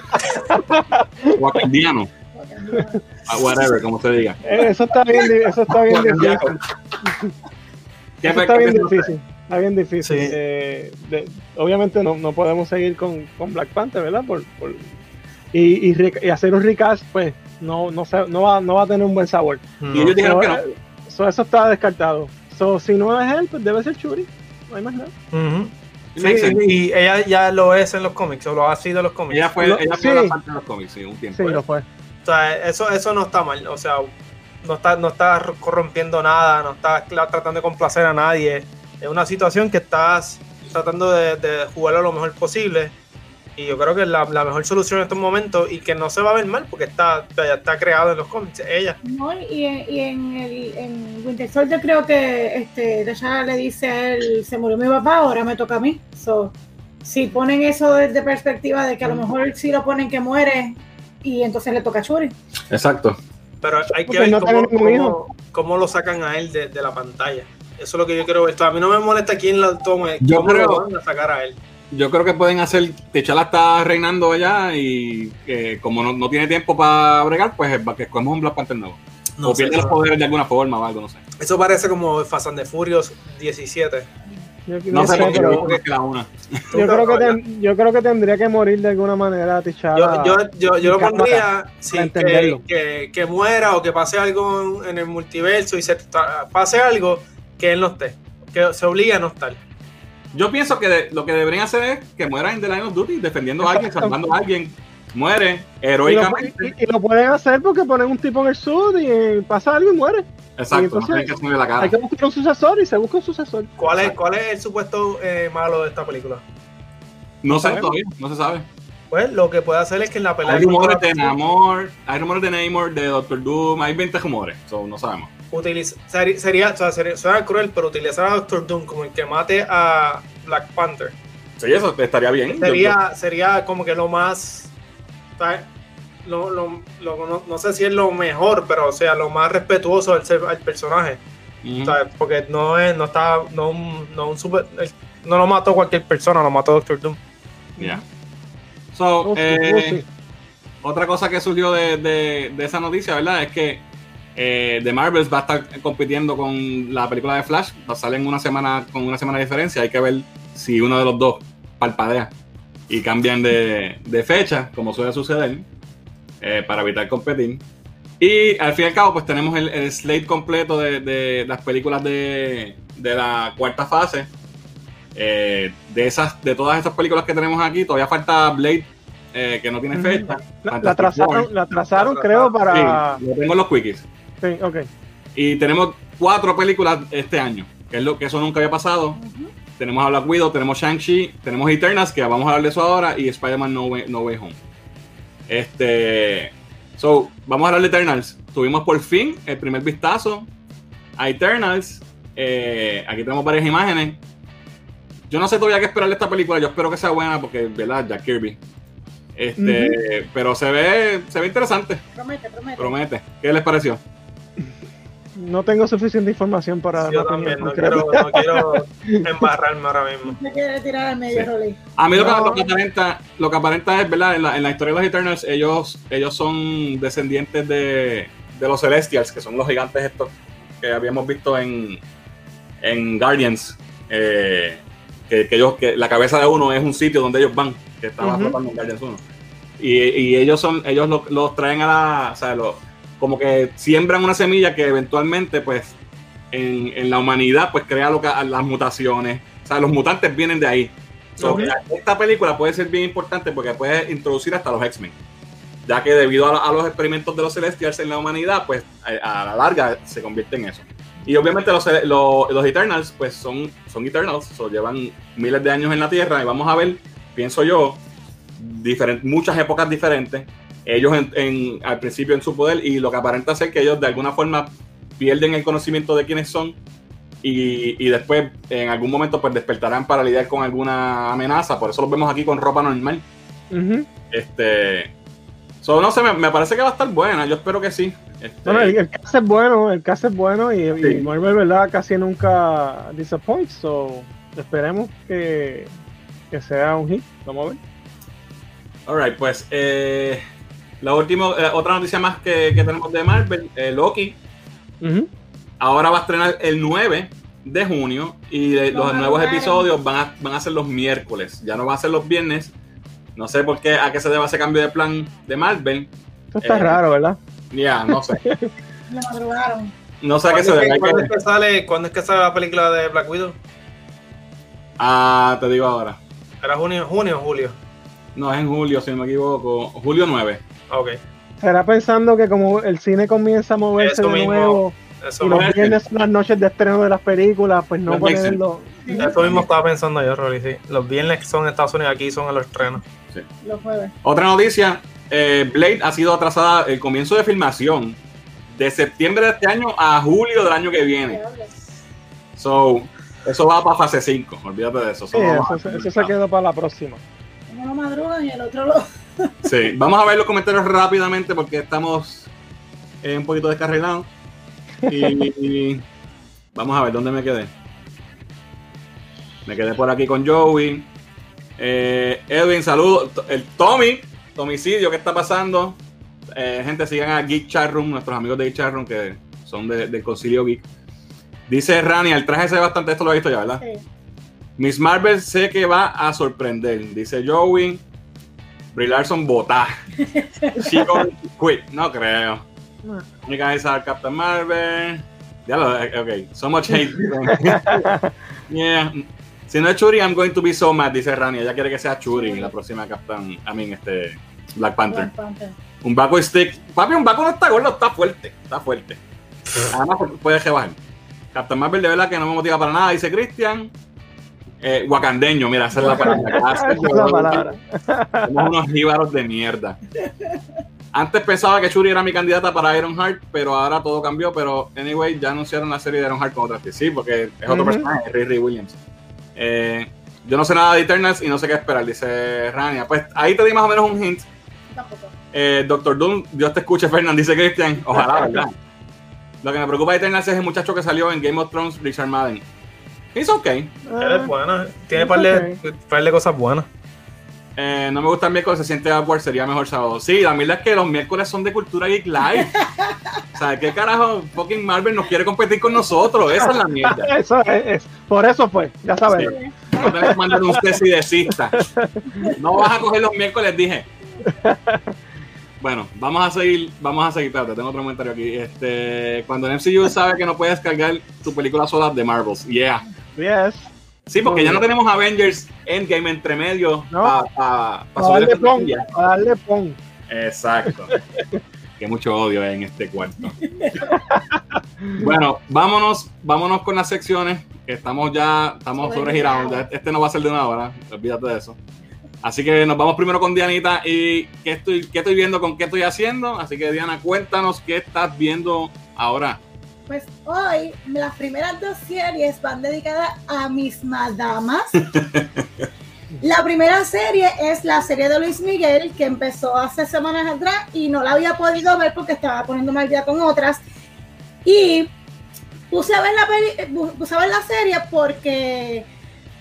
Wakandiano. (laughs) Wakandesco. Ah, Whatever, como se diga. Eh, Eso está bien, eso está bien difícil. ¿Qué Eso está bien difícil. Está bien difícil. Sí. Eh, de- obviamente no, no podemos seguir con, con Black Panther, ¿verdad? Por, por- y, y, hacer un recast, pues, no, no, se- no, va, no va a tener un buen sabor. Y ellos dijeron So, que no. eh, so, eso está descartado. So, si no es él, pues debe ser Churi. No hay más nada. Sí, Sí, sí. y ella ya lo es en los cómics, o lo ha sido en los cómics. Ella fue, Lo- ella fue sí. la parte de los cómics, sí, un tiempo. Sí, lo fue. O sea, eso, eso no está mal. O sea, no está, no está corrompiendo nada, no está tratando de complacer a nadie. Es una situación que estás tratando de, de jugarlo lo mejor posible. Y yo creo que es la, la mejor solución en estos momentos y que no se va a ver mal porque está, ya está creado en los cómics. Ella. No, y, en- y en, el, en Winter Soldier creo que este, T'Challa le dice a él, se murió mi papá, ahora me toca a mí. So, si ponen eso desde perspectiva de que a lo mejor sí lo ponen que muere y entonces le toca a Shuri. Exacto. Pero hay que Porque ver no cómo, lo sacan a él de, de la pantalla. Eso es lo que yo quiero ver. A mí no me molesta quién lo tome, Yo cómo creo- lo van a sacar a él. Yo creo que pueden hacer. T'Challa está reinando allá y eh, como no, no tiene tiempo para bregar, pues es que escogemos un Black Panther nuevo. No o sé, pierde los poderes de alguna forma o algo, no sé. Eso parece como Fast and the Furious 17. Yo, No sé, yo creo que la una. yo creo que ten- yo creo que tendría que morir de alguna manera T'Challa. Yo, yo, yo, yo lo pondría sí, que, que, que muera o que pase algo en, en el multiverso y se pase algo que él no esté. Que se obligue a no estar. Yo pienso que de- lo que deberían hacer es que muera en The Line of Duty, defendiendo a alguien, salvando a alguien. Muere y, lo, heroicamente. y- y lo pueden hacer porque ponen un tipo en el sur y eh, pasa algo y muere. Exacto, entonces- no tienen que hacerle la cara. Hay que buscar un sucesor y se busca un sucesor. ¿Cuál es, cuál es el supuesto eh, malo de esta película? No sé sabemos. todavía, no se sabe. Pues lo que puede hacer es que en la pelea Hay rumores de Namor, hay rumores de Namor, de Doctor Doom, hay 20 rumores, so, no sabemos. Sería, o sea, sería, suena cruel, pero utilizar a Doctor Doom como el que mate a Black Panther Sí, eso estaría bien. Yo- sería, sería como que lo más. Lo, lo- lo- no, no sé si es lo mejor, pero o sea, lo más respetuoso al, ser- al personaje. Porque no es, no está, no un, no un super, no lo mató cualquier persona, lo mató Doctor Doom. Ya. So, Oh, eh, oh, sí. otra cosa que surgió de, de- de esa noticia, ¿verdad? Es que eh, The Marvels va a estar compitiendo con la película de Flash. Va a salir en una semana, con una semana de diferencia. Hay que ver si uno de los dos parpadea y cambian de, de fecha, como suele suceder, eh, para evitar competir. Y al fin y al cabo, pues tenemos el, el slate completo de, de las películas de, de la cuarta fase. Eh, de esas, de todas estas películas que tenemos aquí, todavía falta Blade, eh, que no tiene fecha. La, la trazaron, la trazaron La creo, para. Sí, lo tengo en los quickies. Sí, ok. Y tenemos cuatro películas este año, que es lo que eso nunca había pasado. Tenemos a Black Widow, tenemos Shang-Chi, tenemos Eternals, que vamos a hablar de eso ahora, y Spider-Man no Way, no Way Home. Este. So, vamos a hablar de Eternals. Tuvimos por fin el primer vistazo a Eternals. Eh, aquí tenemos varias imágenes. Yo no sé todavía qué esperar de esta película. Yo espero que sea buena porque, ¿verdad? Jack Kirby. Este, Pero se ve, se ve interesante. Promete, promete. Promete. ¿Qué les pareció? No tengo suficiente información para Yo también, no quiero, no quiero (laughs) embarrarme ahora mismo. Se quiere tirar al medio, Sí. A mí lo, que, No. lo que aparenta, lo que aparenta es, ¿verdad? En la, en la historia de los Eternals, ellos, ellos son descendientes de, de los Celestials, que son los gigantes estos que habíamos visto en, en Guardians. eh, que, que ellos, que la cabeza de uno es un sitio donde ellos van, que estaba Ujú. flotando en Guardians 1. Y, y ellos son, ellos lo- los traen a la, o sea, lo- como que siembran una semilla que eventualmente, pues, en, en la humanidad, pues crea lo que, las mutaciones. O sea, los mutantes vienen de ahí. So. Esta película puede ser bien importante porque puede introducir hasta los X-Men. Ya que debido a, a los experimentos de los Celestials en la humanidad, pues a, a la larga se convierte en eso. Y obviamente los, los, los Eternals, pues son, son Eternals, so, llevan miles de años en la Tierra y vamos a ver, pienso yo, diferen- muchas épocas diferentes. Ellos en, en- al principio en su poder y lo que aparenta ser que ellos de alguna forma pierden el conocimiento de quiénes son y, y después en algún momento pues despertarán para lidiar con alguna amenaza. Por eso los vemos aquí con ropa normal. Este, so, no sé, me, me parece que va a estar buena. Yo espero que sí. Este, Bueno, el, el cast es bueno, el cast es bueno y. Marvel, ¿verdad? Casi nunca disappoints, so esperemos que, que sea un hit. Vamos a ver. Alright, pues eh, la última, eh, otra noticia más que, que tenemos de Marvel, eh, Loki, ahora va a estrenar el 9 de junio y de- los Lo nuevos episodios van a, van a ser los miércoles, ya no va a ser los viernes. No sé por qué, a qué se debe ese cambio de plan de Marvel. Esto está Eh, raro, ¿verdad? Ya, no sé. (laughs) Madrugaron. No sé a qué se ¿Cuándo, debe. es hay que, cuándo que- es que sale, ¿Cuándo es que sale la película de Black Widow? Ah, te digo ahora. ¿Era junio, junio o julio? No, es en julio, si no me equivoco. Julio 9. Ok, Será pensando que como el cine comienza a moverse Eso de mismo. nuevo eso, y los viernes son las noches de estreno de las películas, pues no ponerlo. eso mismo estaba pensando yo, Rolly. Sí. Los viernes que son en Estados Unidos, aquí son en los estrenos. Los jueves. Otra noticia, eh, Blade ha sido atrasada el comienzo de filmación de septiembre de este año a julio del año que viene. So, eso va para fase 5, olvídate de eso. Sí, Eso va eso, a- eso se quedó para la próxima. Uno lo madrugan y el otro lo. Sí, vamos a ver los comentarios rápidamente porque estamos eh, un poquito descarrilados. Y, y vamos a ver dónde me quedé. Me quedé por aquí con Joey. Eh, Edwin, saludos. El Tommy, Tomicidio, ¿qué está pasando? Eh, gente, sigan a Geek Chat Room, nuestros amigos de Geek Chat Room que son de- del Concilio Geek. Dice Rani, el traje se ve bastante, esto lo he visto ya, ¿verdad? Sí. Miss Marvel sé que va a sorprender, dice Joey. Brie Larson vota. (laughs) She quit, no creo. No. Única vez a Captain Marvel. Ya lo, ok, so much hate. (laughs) yeah. Si no es Churi, I'm going to be so mad, dice Rani. Ella quiere que sea Churi la próxima Captain, I mean, este, Black Panther. Black Panther. Un Baco stick. Papi, un Baco no está gordo, está fuerte. Está fuerte. (laughs) Además, puede rebajar. Captain Marvel de verdad que no me motiva para nada, dice Christian. Eh, wakandeño, mira, esa es la palabra. (laughs) Esa es la palabra. Somos unos jíbaros de mierda. Antes pensaba que Shuri era mi candidata para Ironheart, pero ahora todo cambió. Pero, anyway, ya anunciaron la serie de Ironheart con otra actriz. Sí, porque es otro Ujú. personaje, Riri Williams. Eh, yo no sé nada de Eternals y no sé qué esperar, dice Rania. Pues ahí te di más o menos un hint. Tampoco. Eh, Doctor Doom, Dios te escuche, Fernand, dice Christian. Ojalá, ¿verdad? (laughs) Lo que me preocupa de Eternals es el muchacho que salió en Game of Thrones, Richard Madden. It's okay. Él es buena, tiene es par de, par de cosas buenas. Eh, no me gusta el miércoles, se siente awkward, sería mejor sábado. Sí, la verdad es que los miércoles son de cultura geek live. o sea, ¿qué carajo fucking Marvel nos quiere competir con nosotros? Esa es la mierda. (laughs) Eso es, es- por eso fue, ya sabes. Sí. No tenés que mandar un cesidecista. No vas a coger los miércoles, dije. Bueno, vamos a seguir, vamos a seguir, espérate, tengo otro comentario aquí. Este, cuando el MCU sabe que no puedes cargar tu película sola de Marvels, yeah. Yes. Sí, porque ya no tenemos Avengers Endgame entre medio No. para pa, pa darle pon, darle pon. Exacto. (laughs) que mucho odio hay en este cuarto. bueno, vámonos, vámonos con las secciones, que estamos ya, estamos sobregirados. Ya Este no va a ser de una hora, olvídate de eso. Así que nos vamos primero con Dianita y qué estoy, qué estoy viendo, con qué estoy haciendo. Así que Diana, cuéntanos qué estás viendo ahora. Pues hoy las primeras dos series van dedicadas a mis madamas. (laughs) La primera serie es la serie de Luis Miguel, que empezó hace semanas atrás y no la había podido ver porque estaba poniéndome al día con otras. Y puse a ver la, peli- bu- puse a ver la serie porque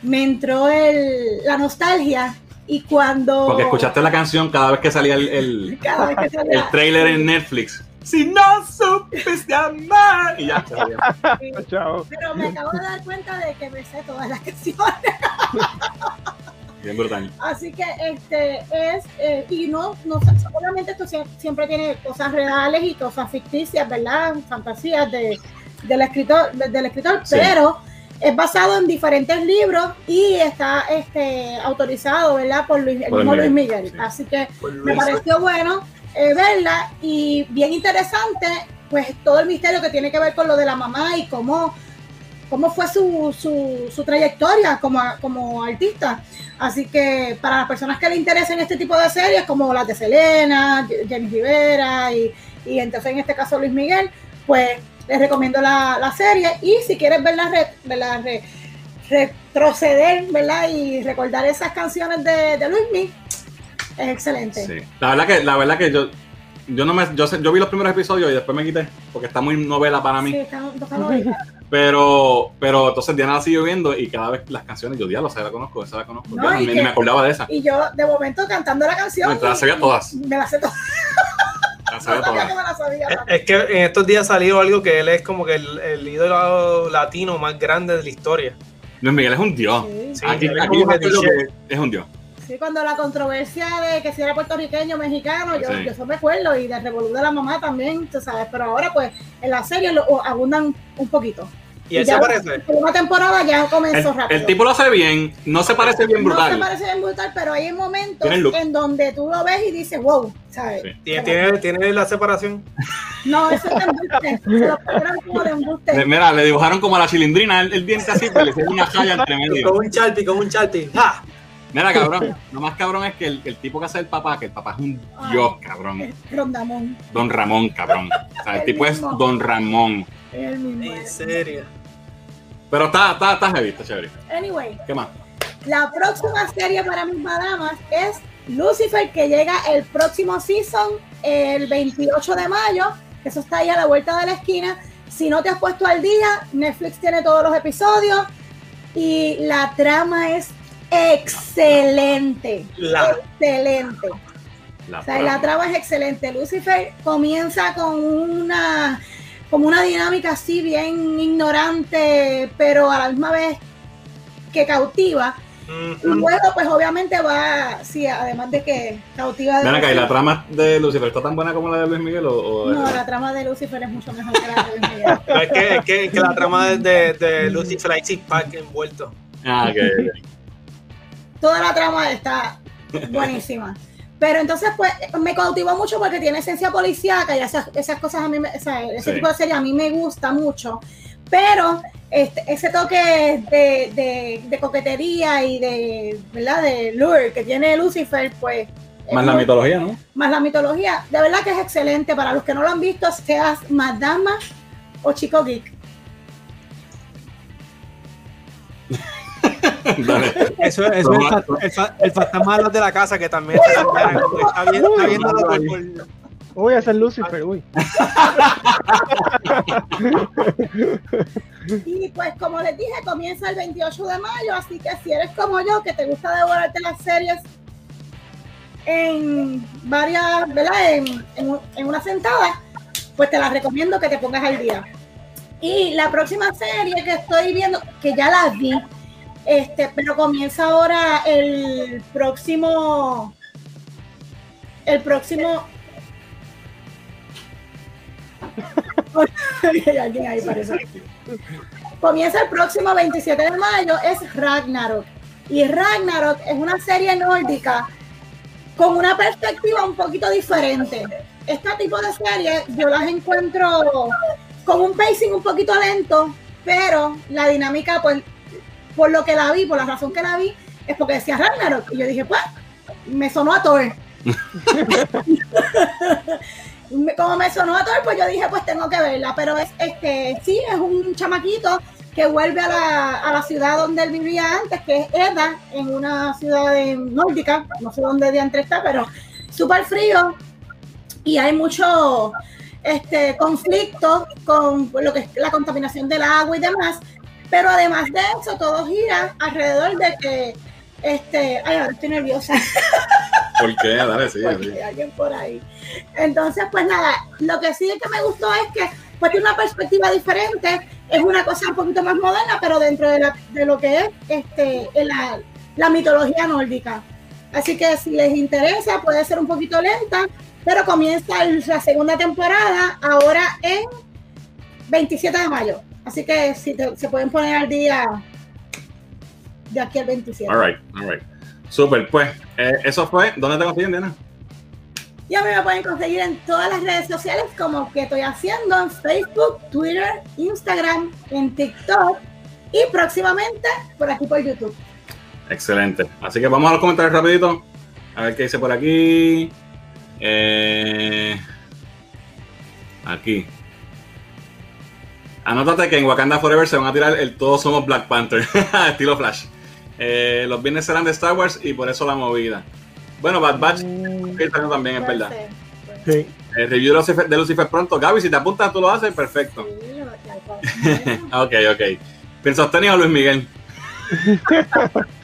me entró el- la nostalgia y cuando... Porque escuchaste la canción cada vez que salía el, el, (laughs) cada vez que salía- el trailer en Netflix. Si no supiste amar. Y ya, (laughs) sabía. (laughs) Chao. Pero me acabo de dar cuenta de que me sé todas las canciones. (laughs) Bien brutal. Así que este es, eh, y no, no sé, obviamente esto sie- siempre tiene cosas reales y cosas ficticias, ¿verdad? Fantasías de, del escritor, de- del escritor, Sí. pero es basado en diferentes libros y está este autorizado, ¿verdad? Por Luis, el mismo Miguel, Luis Miguel. sí. Así que me pareció bueno eh, verla y bien interesante, pues todo el misterio que tiene que ver con lo de la mamá y cómo, cómo fue su, su, su trayectoria como, como artista. Así que para las personas que le interesen este tipo de series, como las de Selena, Jenny Rivera y, y entonces en este caso Luis Miguel, pues les recomiendo la, la serie y si quieres verla, verla re- retroceder, ¿verdad? Y recordar esas canciones de, de Luis Miguel, es excelente. Sí. La verdad que, la verdad que yo, yo no me, yo, sé- yo vi los primeros episodios y después me quité porque está muy novela para mí. Sí, está- está novela. (laughs) Pero, pero entonces Diana la siguió viendo y cada vez las canciones, yo diablo, esa la conozco, esa la conozco. No, y que- me acordaba de esa. Y yo de momento cantando la canción. Me las (laughs) sabía todas. Me las sé todas. Sabía sabía todas. que me las sabía. Es- Es que en estos días salió algo que él es como que el, el ídolo latino más grande de la historia. Luis Miguel es un dios. Sí. Sí, aquí aquí es un dios. Sí, cuando la controversia de que si era puertorriqueño o mexicano, yo, Sí. yo eso me acuerdo, y de Revolú de la mamá también, tú sabes, pero ahora pues en la serie lo abundan un poquito. Y él ya se parece. Una temporada ya El, comenzó rápido. el tipo lo hace bien, no se parece bien no se brutal. parece bien brutal, pero hay momentos en donde tú lo ves y dices, wow, ¿sabes? Sí. Tiene, tiene, tiene la separación. (laughs) No, eso es de embuste. Como de embuste. Mira, le dibujaron como a la chilindrina el, el diente así, pero le hicieron una (laughs) raya entre Con medio. un charpi, con un charpi. ¡Ja! Mira, cabrón, lo más cabrón es que el, el tipo que hace el papá, que el papá es un dios, cabrón. Es Rondamón. Don Ramón, cabrón. O sea, el El tipo es mismo. Don Ramón. Es el mismo. En serio. Pero está, está, está heavy, está chévere. Anyway, ¿Qué más? la próxima serie para mis madamas es Lucifer, que llega el próximo season, el 28 de mayo. Eso está ahí a la vuelta de la esquina. Si no te has puesto al día, Netflix tiene todos los episodios y la trama es excelente. La. Excelente. La O sea, la trama es excelente. Lucifer comienza con una como una dinámica así bien ignorante, pero a la misma vez que cautiva. Y Mm, luego, pues obviamente va, sí, además de que cautiva. de Ven acá, ¿y la trama de Lucifer está tan buena como la de Luis Miguel? O, o- No, la trama de Lucifer es mucho mejor que la de Luis Miguel. (laughs) es, que, es, que, es que la trama de, de, de Lucifer hay six pack envuelto. Ah, ok. Toda la trama está buenísima. Pero entonces, pues, me cautivó mucho porque tiene esencia policíaca y esas, esas cosas a mí, o sea, ese Sí. tipo de serie a mí me gusta mucho. Pero este, ese toque de, de- de coquetería y de, ¿verdad? De lure que tiene Lucifer, pues... es Más la muy- mitología, ¿no? más la mitología. De verdad que es excelente. Para los que no lo han visto, seas madama o chico geek. Eso, eso es el, el, el fantasma de los de la casa que también está, está, viendo, está viéndolo por, por- Uy, ese es Lucifer, uy. Y pues como les dije, comienza el 28 de mayo, así que si eres como yo, que te gusta devorarte las series en varias, ¿verdad? En, en- en una sentada, pues te las recomiendo que te pongas al día. Y la próxima serie que estoy viendo, que ya la vi, este, pero comienza ahora el próximo, el próximo. (laughs) Comienza el próximo 27 de mayo, es Ragnarok. Y Ragnarok es una serie nórdica con una perspectiva un poquito diferente. Este tipo de series yo las encuentro con un pacing un poquito lento, pero la dinámica, pues, por lo que la vi, por la razón que la vi, es porque decía Ragnarok. Y yo dije, pues, me sonó a Thor. (laughs) Como me sonó a Thor, pues yo dije, pues tengo que verla. Pero es este, sí, es un chamaquito que vuelve a la, a la ciudad donde él vivía antes, que es Eda, en una ciudad nórdica, no sé dónde de entre está, pero súper frío. Y hay mucho este, conflicto con lo que es la contaminación del agua y demás. Pero además de eso, todo gira alrededor de que, este, ay, ahora estoy nerviosa. (laughs) ¿Por qué? Dale, sí, Porque alguien por ahí. Entonces, pues nada, lo que sí es que me gustó es que pues tiene una perspectiva diferente, es una cosa un poquito más moderna, pero dentro de, la, de lo que es este, la, la mitología nórdica. Así que si les interesa, puede ser un poquito lenta, pero comienza la segunda temporada ahora en 27 de mayo. Así que si se pueden poner al día de aquí al 27. All right, all right. Super, pues eh, eso fue. ¿Dónde te consiguen, Diana? Y a mí me pueden conseguir en todas las redes sociales como que estoy haciendo en Facebook, Twitter, Instagram, en TikTok y próximamente por aquí por YouTube. Excelente. Así que vamos a los comentarios rapidito. A ver qué dice por aquí. Eh, aquí. Anótate que en Wakanda Forever se van a tirar el Todos somos Black Panther, (laughs) estilo Flash. Eh, los viernes serán de Star Wars y por eso la movida. Bueno, Bad Batch mm, también es verdad. Sí. El eh, review de Lucifer, pronto. Gaby, si te apuntas, tú lo haces, perfecto. (laughs) ok, ok. Pienso tenido Luis Miguel. (laughs)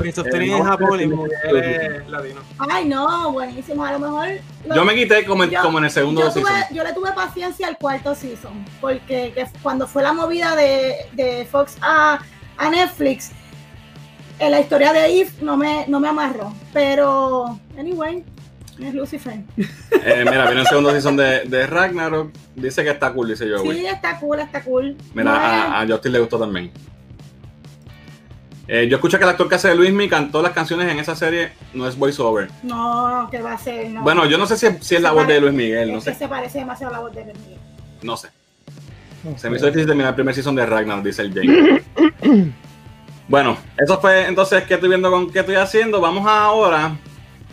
Tenido en Japón y Miguel es latino. Ay, no, buenísimo. A lo mejor. yo me quité como, como en el segundo yo season. Yo le tuve paciencia al cuarto season. Porque cuando fue la movida de, de Fox a, a Netflix en la historia de Eve no me, no me amarró. Pero, anyway, es Lucifer. Eh, mira, viene el segundo season de, de, Ragnarok. Dice que está cool, dice yo. Sí, está cool, está cool. Mira, a, a, Justin le gustó también. Eh, yo escuché que el actor que hace de Luismi cantó las canciones en esa serie, no es voiceover. No, que va a ser. No. Bueno, yo no sé si, si es la voz de Luis Miguel. No sé. Que se parece demasiado a la voz de Luis Miguel. No sé. se me hizo difícil terminar el primer season de Ragnar, dice el Jake. (coughs) Bueno, eso fue entonces que estoy viendo con qué estoy haciendo. Vamos ahora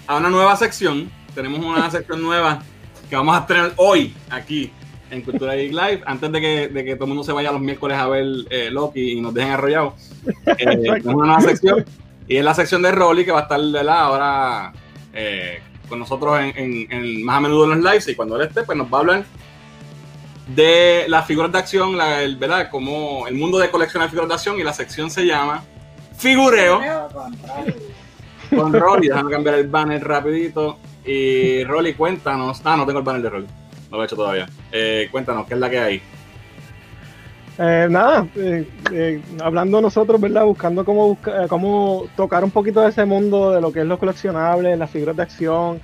a una nueva sección. Tenemos una sección nueva que vamos a tener hoy aquí en Cultura Geek Live, antes de que, de que todo el mundo se vaya los miércoles a ver eh, Loki y nos dejen arrollados. Eh, (laughs) tenemos una nueva sección y es la sección de Rolly que va a estar la ahora eh, con nosotros en, en, más a menudo en los lives y cuando él esté, pues nos va a hablar de las figuras de acción, la, el, ¿verdad? Como el mundo de coleccionar figuras de acción y la sección se llama Figureo. Con Rolly, déjame cambiar el banner rapidito. Y Rolly, cuéntanos. Ah, no tengo el banner de Rolly. No lo he hecho todavía. Eh, cuéntanos, ¿qué es la que hay? Eh, nada, eh, hablando nosotros, ¿verdad? Buscando cómo, cómo tocar un poquito de ese mundo de lo que es los coleccionables, las figuras de acción,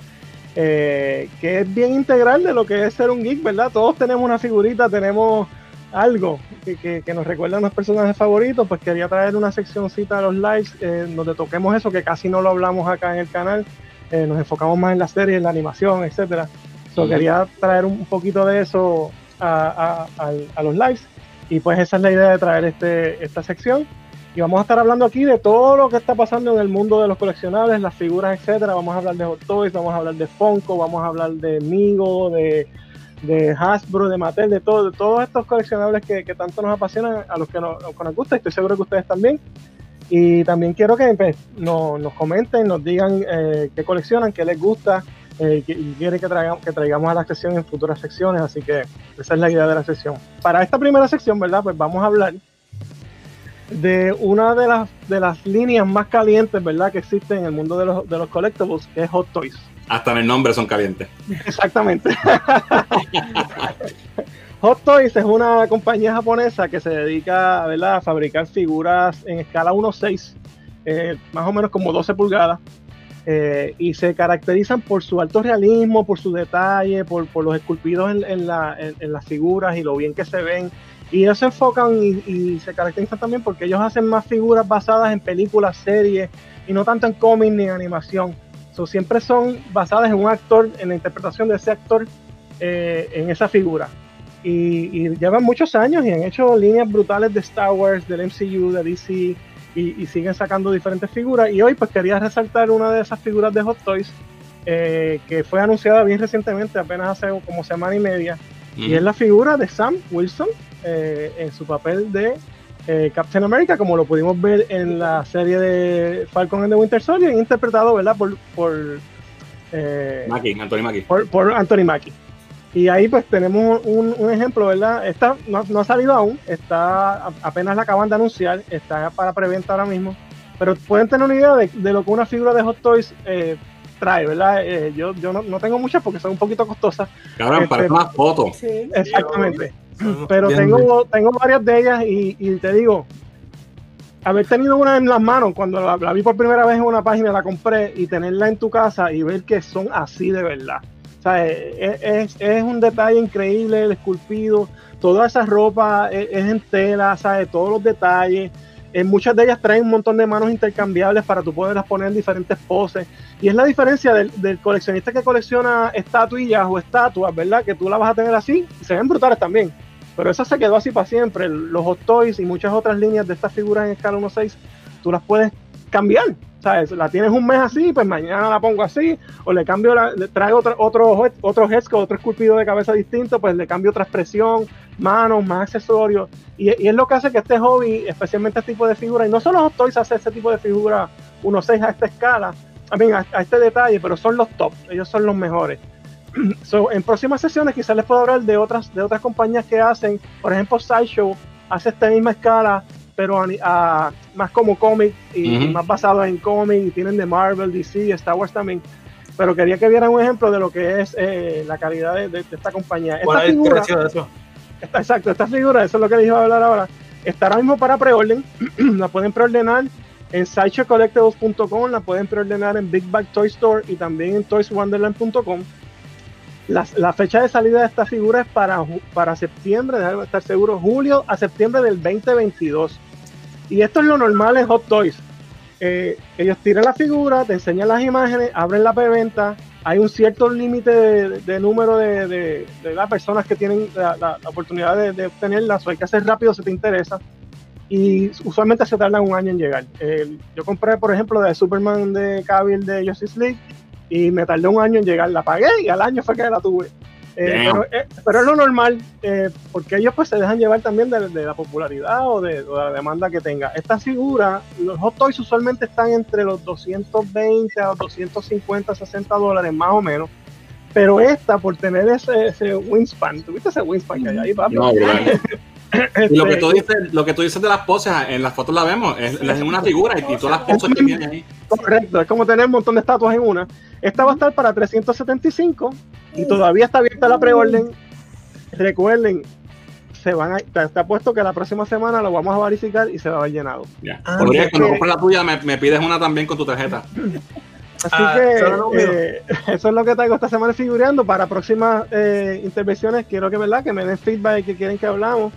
eh, que es bien integral de lo que es ser un geek, ¿verdad? Todos tenemos una figurita, tenemos algo que, que, nos recuerda a nuestros personajes favoritos, pues quería traer una seccioncita de los lives eh, donde toquemos eso, que casi no lo hablamos acá en el canal, eh, nos enfocamos más en la serie, en la animación, etcétera. So, Quería traer un poquito de eso a, a, a, los lives y pues esa es la idea de traer este, esta sección y vamos a estar hablando aquí de todo lo que está pasando en el mundo de los coleccionables, las figuras, etcétera. Vamos a hablar de Hot Toys, vamos a hablar de Funko, vamos a hablar de Migo, de, de Hasbro, de Mattel, de, todo, de todos estos coleccionables que, que, tanto nos apasionan, a los que nos, nos gusta, estoy seguro que ustedes también. Y también quiero que pues, no, nos comenten, nos digan eh, qué coleccionan, qué les gusta, eh, y quieren que, traigamos, que traigamos a la sección en futuras secciones, así que esa es la idea de la sección. Para esta primera sección, ¿verdad? Pues vamos a hablar de una de las, de las líneas más calientes, ¿verdad?, que existen en el mundo de los, de los collectibles, que es Hot Toys. Hasta en el nombre son calientes. Exactamente. (laughs) Hot Toys es una compañía japonesa que se dedica ¿verdad? a fabricar figuras en escala 1.6, eh, más o menos como 12 pulgadas, eh, y se caracterizan por su alto realismo, por su detalle, por, por los esculpidos en, en, la, en, las figuras y lo bien que se ven Y ellos se enfocan y, y se caracterizan también porque ellos hacen más figuras basadas en películas, series y no tanto en cómics ni en animación. So, siempre son basadas en un actor, en la interpretación de ese actor eh, en esa figura. Y, y llevan muchos años y han hecho líneas brutales de Star Wars, del MCU, de DC y, y siguen sacando diferentes figuras. Y hoy pues quería resaltar una de esas figuras de Hot Toys eh, que fue anunciada bien recientemente, apenas hace como semana y media. Y es la figura de Sam Wilson eh, en su papel de eh, Captain America, como lo pudimos ver en la serie de Falcon and the Winter Soldier, interpretado ¿verdad? por, por, eh, Mackie, Anthony Mackie. por, por Anthony Mackie. Y ahí pues tenemos un, un ejemplo, ¿verdad? Esta no, no ha salido aún, está apenas la acaban de anunciar, está para preventa ahora mismo, pero pueden tener una idea de, de lo que una figura de Hot Toys eh, trae, ¿verdad? Eh, yo yo no, no tengo muchas porque son un poquito costosas, Cabrón, Este- parece una foto. Sí. exactamente. Pero bien- tengo, tengo varias de ellas y, y te digo, haber tenido una en las manos cuando la, la vi por primera vez en una página, la compré y tenerla en tu casa y ver que son así de verdad. O sea, es, es- un detalle increíble el esculpido, toda esa ropa es, en tela, ¿sabes? Todos los detalles. En muchas de ellas traen un montón de manos intercambiables para tú poderlas poner en diferentes poses. Y es la diferencia del, coleccionista que colecciona estatuillas o estatuas, ¿verdad? Que tú la vas a tener así se ven brutales también. Pero esa se quedó así para siempre. Los Hot Toys y muchas otras líneas de estas figuras en escala 1.6, tú las puedes cambiar. ¿Sabes? La tienes un mes así, pues mañana la pongo así, o le cambio, la, le traigo otro, otro, otro otro esculpido de cabeza distinto, pues le cambio otra expresión, manos, más accesorios. Y, es lo que hace que este hobby, especialmente este tipo de figuras, y no solo Hot Toys hace este tipo de figuras 1.6 a esta escala, a, mí, a, a este detalle, pero son los top, ellos son los mejores. (clears throat) So, en próximas sesiones quizás les puedo hablar de otras, de otras compañías que hacen, por ejemplo, Sideshow hace esta misma escala, pero a, a- más como cómic y, más basado en cómic, y tienen de Marvel, DC, Star Wars también. Pero quería que vieran un ejemplo de lo que es eh, la calidad de, de- de esta compañía. ¿Cuál Esta es figura, de eso? esta- exacto, esta figura, eso es lo que les iba a hablar ahora, está ahora mismo para preorden, (clears throat) la pueden preordenar en sideshowcollectibles.com, la pueden preordenar en Big Bag Toy Store y también en toyswonderland.com. La, fecha de salida de esta figura es para, para septiembre, déjame estar seguro, julio a septiembre del 2022. Y esto es lo normal en Hot Toys. Eh, ellos tiran la figura, te enseñan las imágenes, abren la preventa. Hay un cierto límite de, número de, de- las personas que tienen la, oportunidad de, obtenerla. So, hay que hacer rápido si te interesa. Y usualmente se tardan un año en llegar. Yo compré, por ejemplo, de Superman de Cavill de Justice League y me tardé un año en llegar. La pagué y al año fue que la tuve. Eh, pero, eh, pero es lo normal, eh, porque ellos pues se dejan llevar también de, de la popularidad o de, o de la demanda que tenga. Esta figura, los hot toys usualmente están entre los 220 a los 250, 60 dólares más o menos. Pero esta, por tener ese, ese wingspan, ¿tuviste ese wingspan que hay ahí, papi? No. Y (laughs) lo que, Este, tú dices, lo que tú dices de las poses, en las fotos la vemos, es, es una figura y, y todas las poses que tiene ahí. Correcto, es como tener un montón de estatuas en una. Esta va a estar para 375 y todavía está abierta la preorden. Recuerden, se van a, está, está puesto que la próxima semana lo vamos a verificar y se va a haber llenado. Ya. Ah, porque- cuando compres la tuya, me, me pides una también con tu tarjeta. (laughs) Así Ah, que no eh, eso es lo que traigo esta semana figureando. Para próximas eh, intervenciones quiero que verdad que me den feedback que quieren que hablamos.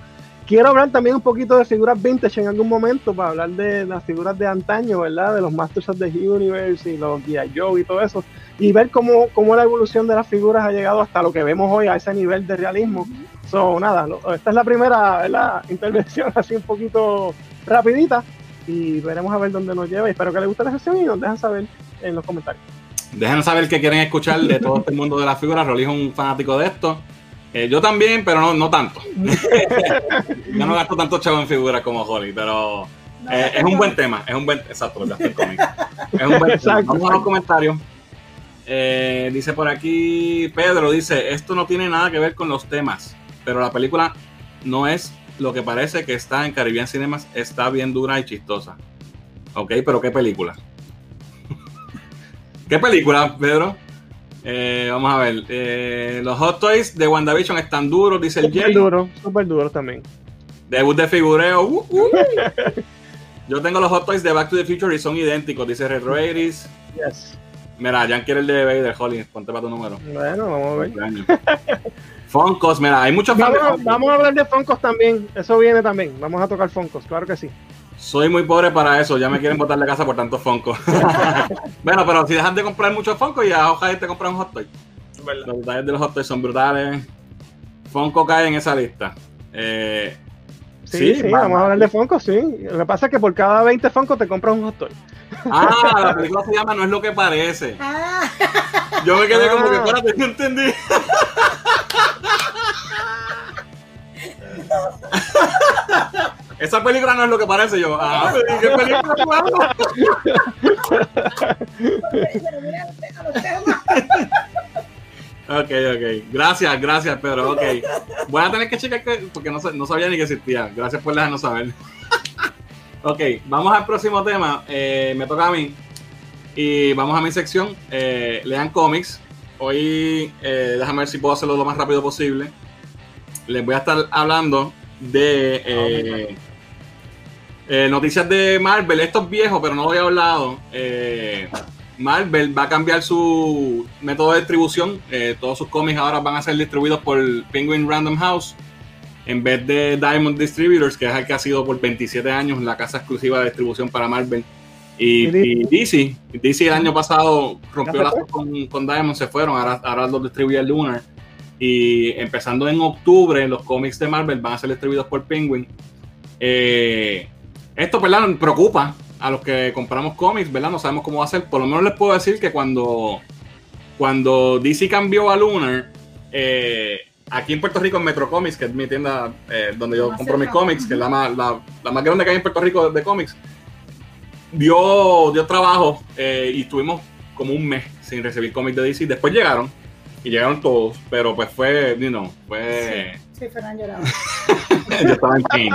Quiero hablar también un poquito de figuras vintage en algún momento para hablar de las figuras de antaño, ¿verdad? De los Masters of the Universe y los G.I. Joe y todo eso. Y ver cómo, cómo la evolución de las figuras ha llegado hasta lo que vemos hoy, a ese nivel de realismo. So, nada, esta es la primera ¿verdad? (laughs) intervención así un poquito rapidita y veremos a ver dónde nos lleva. Espero que les guste la sesión y nos dejan saber en los comentarios. Dejen saber qué quieren escuchar de todo este mundo de las figuras. Rolly es un fanático de esto. Eh, yo también, pero no, no tanto. (laughs) yo no gasto tanto chavo en figuras como Holly, pero eh, es un buen tema. Es un buen. Exacto, lo gasto cómic. Es un buen tema. Vamos a los comentarios. Eh, dice por aquí Pedro: dice, esto no tiene nada que ver con los temas, pero la película no es lo que parece que está en Caribbean Cinemas, está bien dura y chistosa. Ok, pero ¿qué película? (laughs) ¿Qué película, Pedro? Eh, vamos a ver. Eh, los Hot Toys de WandaVision están duros, dice el Súper Jay. duro, súper duro también. Debut de figureo. uh, uh. (laughs) Yo tengo los Hot Toys de Back to the Future y son idénticos, dice Red Iris. Yes. Mira, Jan quiere el de Vader, Holly, ponte para tu número. Bueno, vamos a ver. (laughs) Funkos, mira, hay muchos Vamos, vamos a hablar de Funkos también. Eso viene también. Vamos a tocar Funkos, claro que sí. Soy muy pobre para eso, ya me quieren botar de casa por tantos Funkos. (laughs) bueno, pero si dejan de comprar muchos Funkos, ya ojalá te compran un hot toy. ¿verdad? Los detalles de los hot toys son brutales. Funko cae en esa lista. Eh, Sí, sí, va- vamos a hablar de Funkos, sí. Lo que pasa es que por cada 20 Funkos te compras un hot toy. Ah, la película se llama No es lo que parece. Ah, Yo me quedé como que, Ah. espérate, no entendí. (laughs) Esa película no es lo que parece yo. Ah, ¿y ¿qué película. (laughs) Ok, ok. Gracias, gracias, Pedro. Ok. Voy a tener que checar que, porque no, no sabía ni que existía. Gracias por dejarnos saber. (laughs) ok, vamos al próximo tema. Eh, me toca a mí. Y vamos a mi sección. Eh, lean cómics. Hoy, eh, déjame ver si puedo hacerlo lo más rápido posible. Les voy a estar hablando de eh, noticias de Marvel. Esto es viejo, pero no lo había hablado. Eh, Marvel va a cambiar su método de distribución. Eh, todos sus cómics ahora van a ser distribuidos por Penguin Random House en vez de Diamond Distributors, que es el que ha sido por 27 años la casa exclusiva de distribución para Marvel. Y, y DC, DC el año pasado rompió ¿Ya se lazos con, con Diamond, se fueron, ahora, ahora los distribuye Lunar. Y empezando en octubre, los cómics de Marvel van a ser distribuidos por Penguin. Eh, esto, ¿verdad? Nos preocupa a los que compramos cómics, ¿verdad? No sabemos cómo va a ser. Por lo menos les puedo decir que cuando, cuando DC cambió a Lunar, eh, aquí en Puerto Rico, en Metro Comics, que es mi tienda eh, donde yo compro mis cómics, que es la más, la, la más grande que hay en Puerto Rico de cómics, dio, dio trabajo eh, y estuvimos como un mes sin recibir cómics de DC. Después llegaron y llegaron todos, pero pues fue, you know, fue... Sí, Fernán lloraba. (laughs) Yo estaba en pain.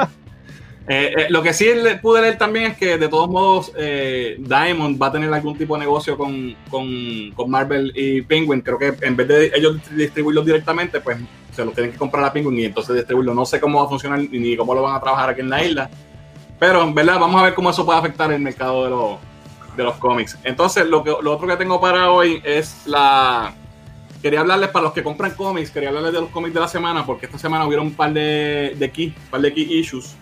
Eh, eh, lo que sí pude leer también es que de todos modos eh, Diamond va a tener algún tipo de negocio con, con- con Marvel y Penguin. Creo que en vez de ellos distribuirlos directamente, pues se los tienen que comprar a Penguin y entonces distribuirlo. No sé cómo va a funcionar ni cómo lo van a trabajar aquí en la isla. Pero en verdad vamos a ver cómo eso puede afectar el mercado de los, de los cómics. Entonces lo, que, lo otro que tengo para hoy es la... Quería hablarles para los que compran cómics, quería hablarles de los cómics de la semana, porque esta semana hubieron un par de, de key, un par de key issues.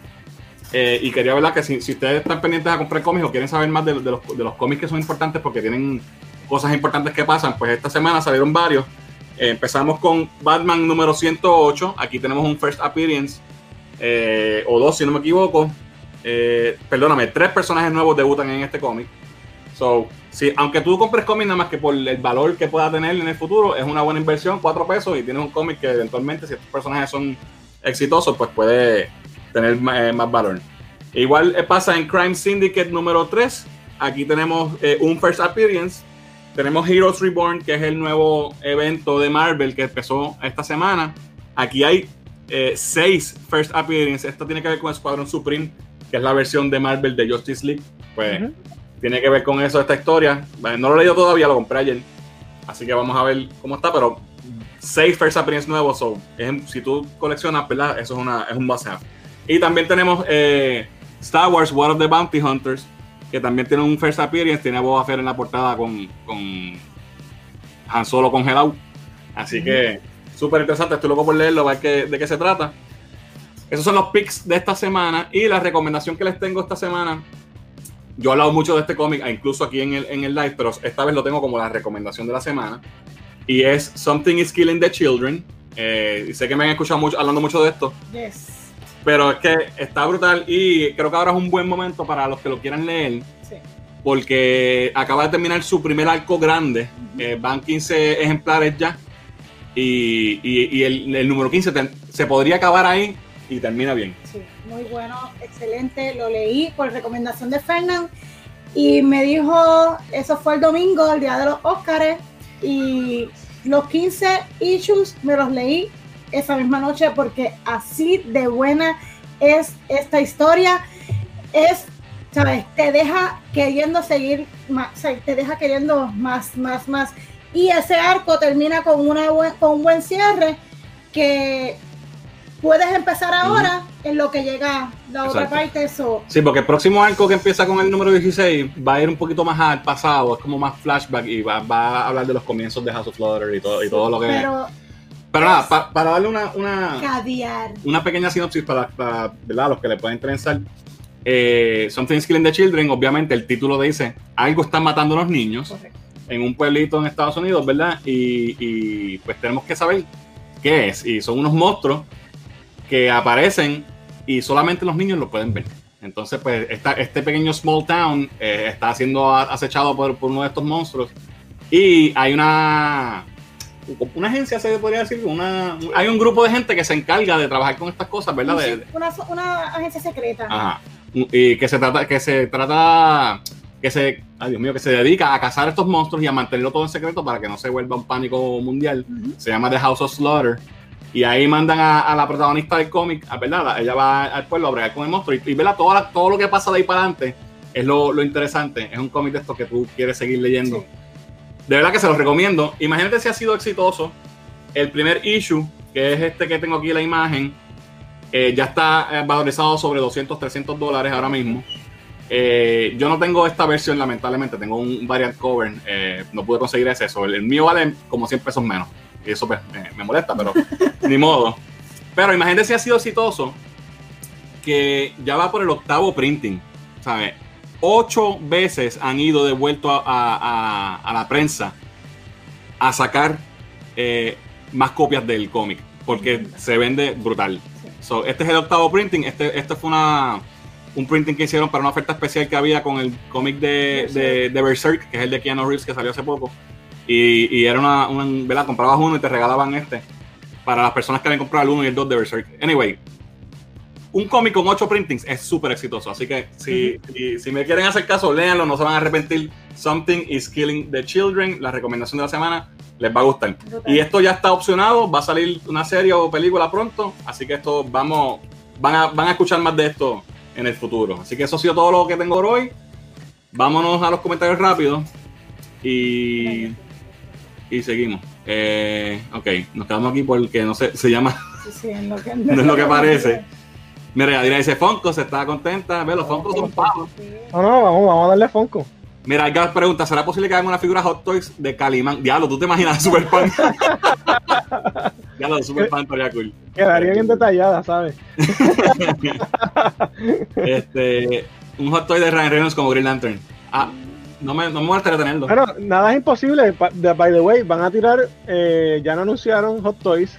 Eh, y quería hablar que si, si ustedes están pendientes a comprar cómics o quieren saber más de, los, de los cómics que son importantes porque tienen cosas importantes que pasan, pues esta semana salieron varios. Eh, empezamos con Batman número 108. Aquí tenemos un first appearance, eh, o dos si no me equivoco. Perdóname, tres personajes nuevos debutan en este cómic. So, sí, aunque tú compres cómic nada más que por el valor que pueda tener en el futuro, es una buena inversión, cuatro pesos, y tienes un cómic que eventualmente, si estos personajes son exitosos, pues puede tener ma- eh, más valor. Igual eh, pasa en Crime Syndicate número 3. Aquí tenemos eh, un First Appearance. Tenemos Heroes Reborn, que es el nuevo evento de Marvel que empezó esta semana. Aquí hay eh, seis First Appearance. Esto tiene que ver con Squadron Supreme, que es la versión de Marvel de Justice League. Pues Ujú. tiene que ver con eso esta historia. Bueno, No lo he leído todavía, lo compré ayer. Así que vamos a ver cómo está, pero seis First Appearance nuevos. So, es- si tú coleccionas, ¿verdad? Eso es, una, es un must-have. Y también tenemos eh, Star Wars War of the Bounty Hunters, que también tiene un First Appearance. Tiene a Boba Fett en la portada con, con Han Solo congelado. Así que súper interesante. Estoy loco por leerlo, a ver qué- de qué se trata. Esos son los picks de esta semana. Y la recomendación que les tengo esta semana. Yo he hablado mucho de este cómic, e incluso aquí en el, en el live, pero esta vez lo tengo como la recomendación de la semana. Y es Something is Killing the Children. Eh, sé que me han escuchado mucho, hablando mucho de esto. Yes. Pero es que está brutal y creo que ahora es un buen momento para los que lo quieran leer Sí. porque acaba de terminar su primer arco grande. Eh, van 15 ejemplares ya y, y- y el, el número 15 te- se podría acabar ahí y termina bien. Sí, muy bueno, excelente. Lo leí por recomendación de Fernán y me dijo, eso fue el domingo, el día de los Óscares, y los 15 issues me los leí esa misma noche porque así de buena es esta historia. Es, ¿sabes? Te deja queriendo seguir más, o sea, te deja queriendo más, más, más. Y ese arco termina con, una con un buen cierre que puedes empezar ahora en lo que llega la otra Exacto. parte, eso. Sí, porque el próximo arco que empieza con el número 16 va a ir un poquito más al pasado, es como más flashback y va, va a hablar de los comienzos de House of Flutter y todo, y todo lo que... Pero, Pero nada, pa- para darle una, una, caviar. una pequeña sinopsis para, para ¿verdad? los que le pueden interesar. Eh, Something's Killing the Children, obviamente el título dice, algo está matando a los niños Correcto. en un pueblito en Estados Unidos, ¿verdad? Y, y, pues tenemos que saber qué es. Y son unos monstruos que aparecen y solamente los niños lo pueden ver. Entonces, pues esta- este pequeño small town eh, está siendo acechado por, por uno de estos monstruos. Y hay una, una agencia, se podría decir, una, hay un grupo de gente que se encarga de trabajar con estas cosas, ¿verdad? De- de- Una, una agencia secreta. Ajá. Y que se trata, que se trata, que se, ay Dios mío, que se dedica a cazar estos monstruos y a mantenerlo todo en secreto para que no se vuelva un pánico mundial. Se llama The House of Slaughter. Y ahí mandan a, a la protagonista del cómic, a- ¿verdad? Ella va al pueblo a bregar con el monstruo. Y, y ¿verdad? Todo, la- todo lo que pasa de ahí para adelante es lo, lo interesante. Es un cómic de estos que tú quieres seguir leyendo. Sí. De verdad que se los recomiendo. Imagínate si ha sido exitoso. El primer issue, que es este que tengo aquí la imagen, eh, ya está eh, valorizado sobre 200, 300 dólares ahora mismo. Eh, yo no tengo esta versión, lamentablemente. Tengo un variant cover. eh, no pude conseguir ese. Eso. El, el mío vale como 100 pesos menos. Y eso pues, me, me molesta, pero (laughs) ni modo. Pero imagínate si ha sido exitoso que ya va por el octavo printing. ¿Sabes? Ocho veces han ido de vuelto a, a- a- a la prensa a sacar eh, más copias del cómic. Porque se vende brutal. So, este es el octavo printing. Este, este fue una, un printing que hicieron para una oferta especial que había con el cómic de, de, de Berserk, que es el de Keanu Reeves que salió hace poco. Y, y era una, una- ¿verdad? Comprabas uno y te regalaban este. Para las personas que habían comprado el 1 y el 2 de Berserk. Anyway, un cómic con 8 printings es súper exitoso. Así que si, si, si me quieren hacer caso, léanlo, no se van a arrepentir. Something is Killing the Children, la recomendación de la semana, les va a gustar. Y esto ya está opcionado, va a salir una serie o película pronto, así que esto vamos, van a, van a escuchar más de esto en el futuro. Así que eso ha sido todo lo que tengo por hoy. Vámonos a los comentarios rápidos y, y seguimos. Eh, ok, nos quedamos aquí porque no sé, se llama, Sí, sí, lo que, (laughs) no es lo que parece. Mira, Yadira dice Fonco, se está contenta. Ve, los Foncos son pavos. No, no, vamos, vamos a darle Funko. Mira, que pregunta, ¿será posible que hagan una figura Hot Toys de Calimán? Diablo, ¿tú te imaginas Super Fan? (laughs) Diablo, Super Fan estaría cool. Quedaría bien detallada, ¿sabes? (laughs) Este, un hot toy de Ryan Reynolds como Green Lantern. Ah, no me, no me molestaría tenerlo. Bueno, nada es imposible. By the way, van a tirar, eh, ya no anunciaron Hot Toys,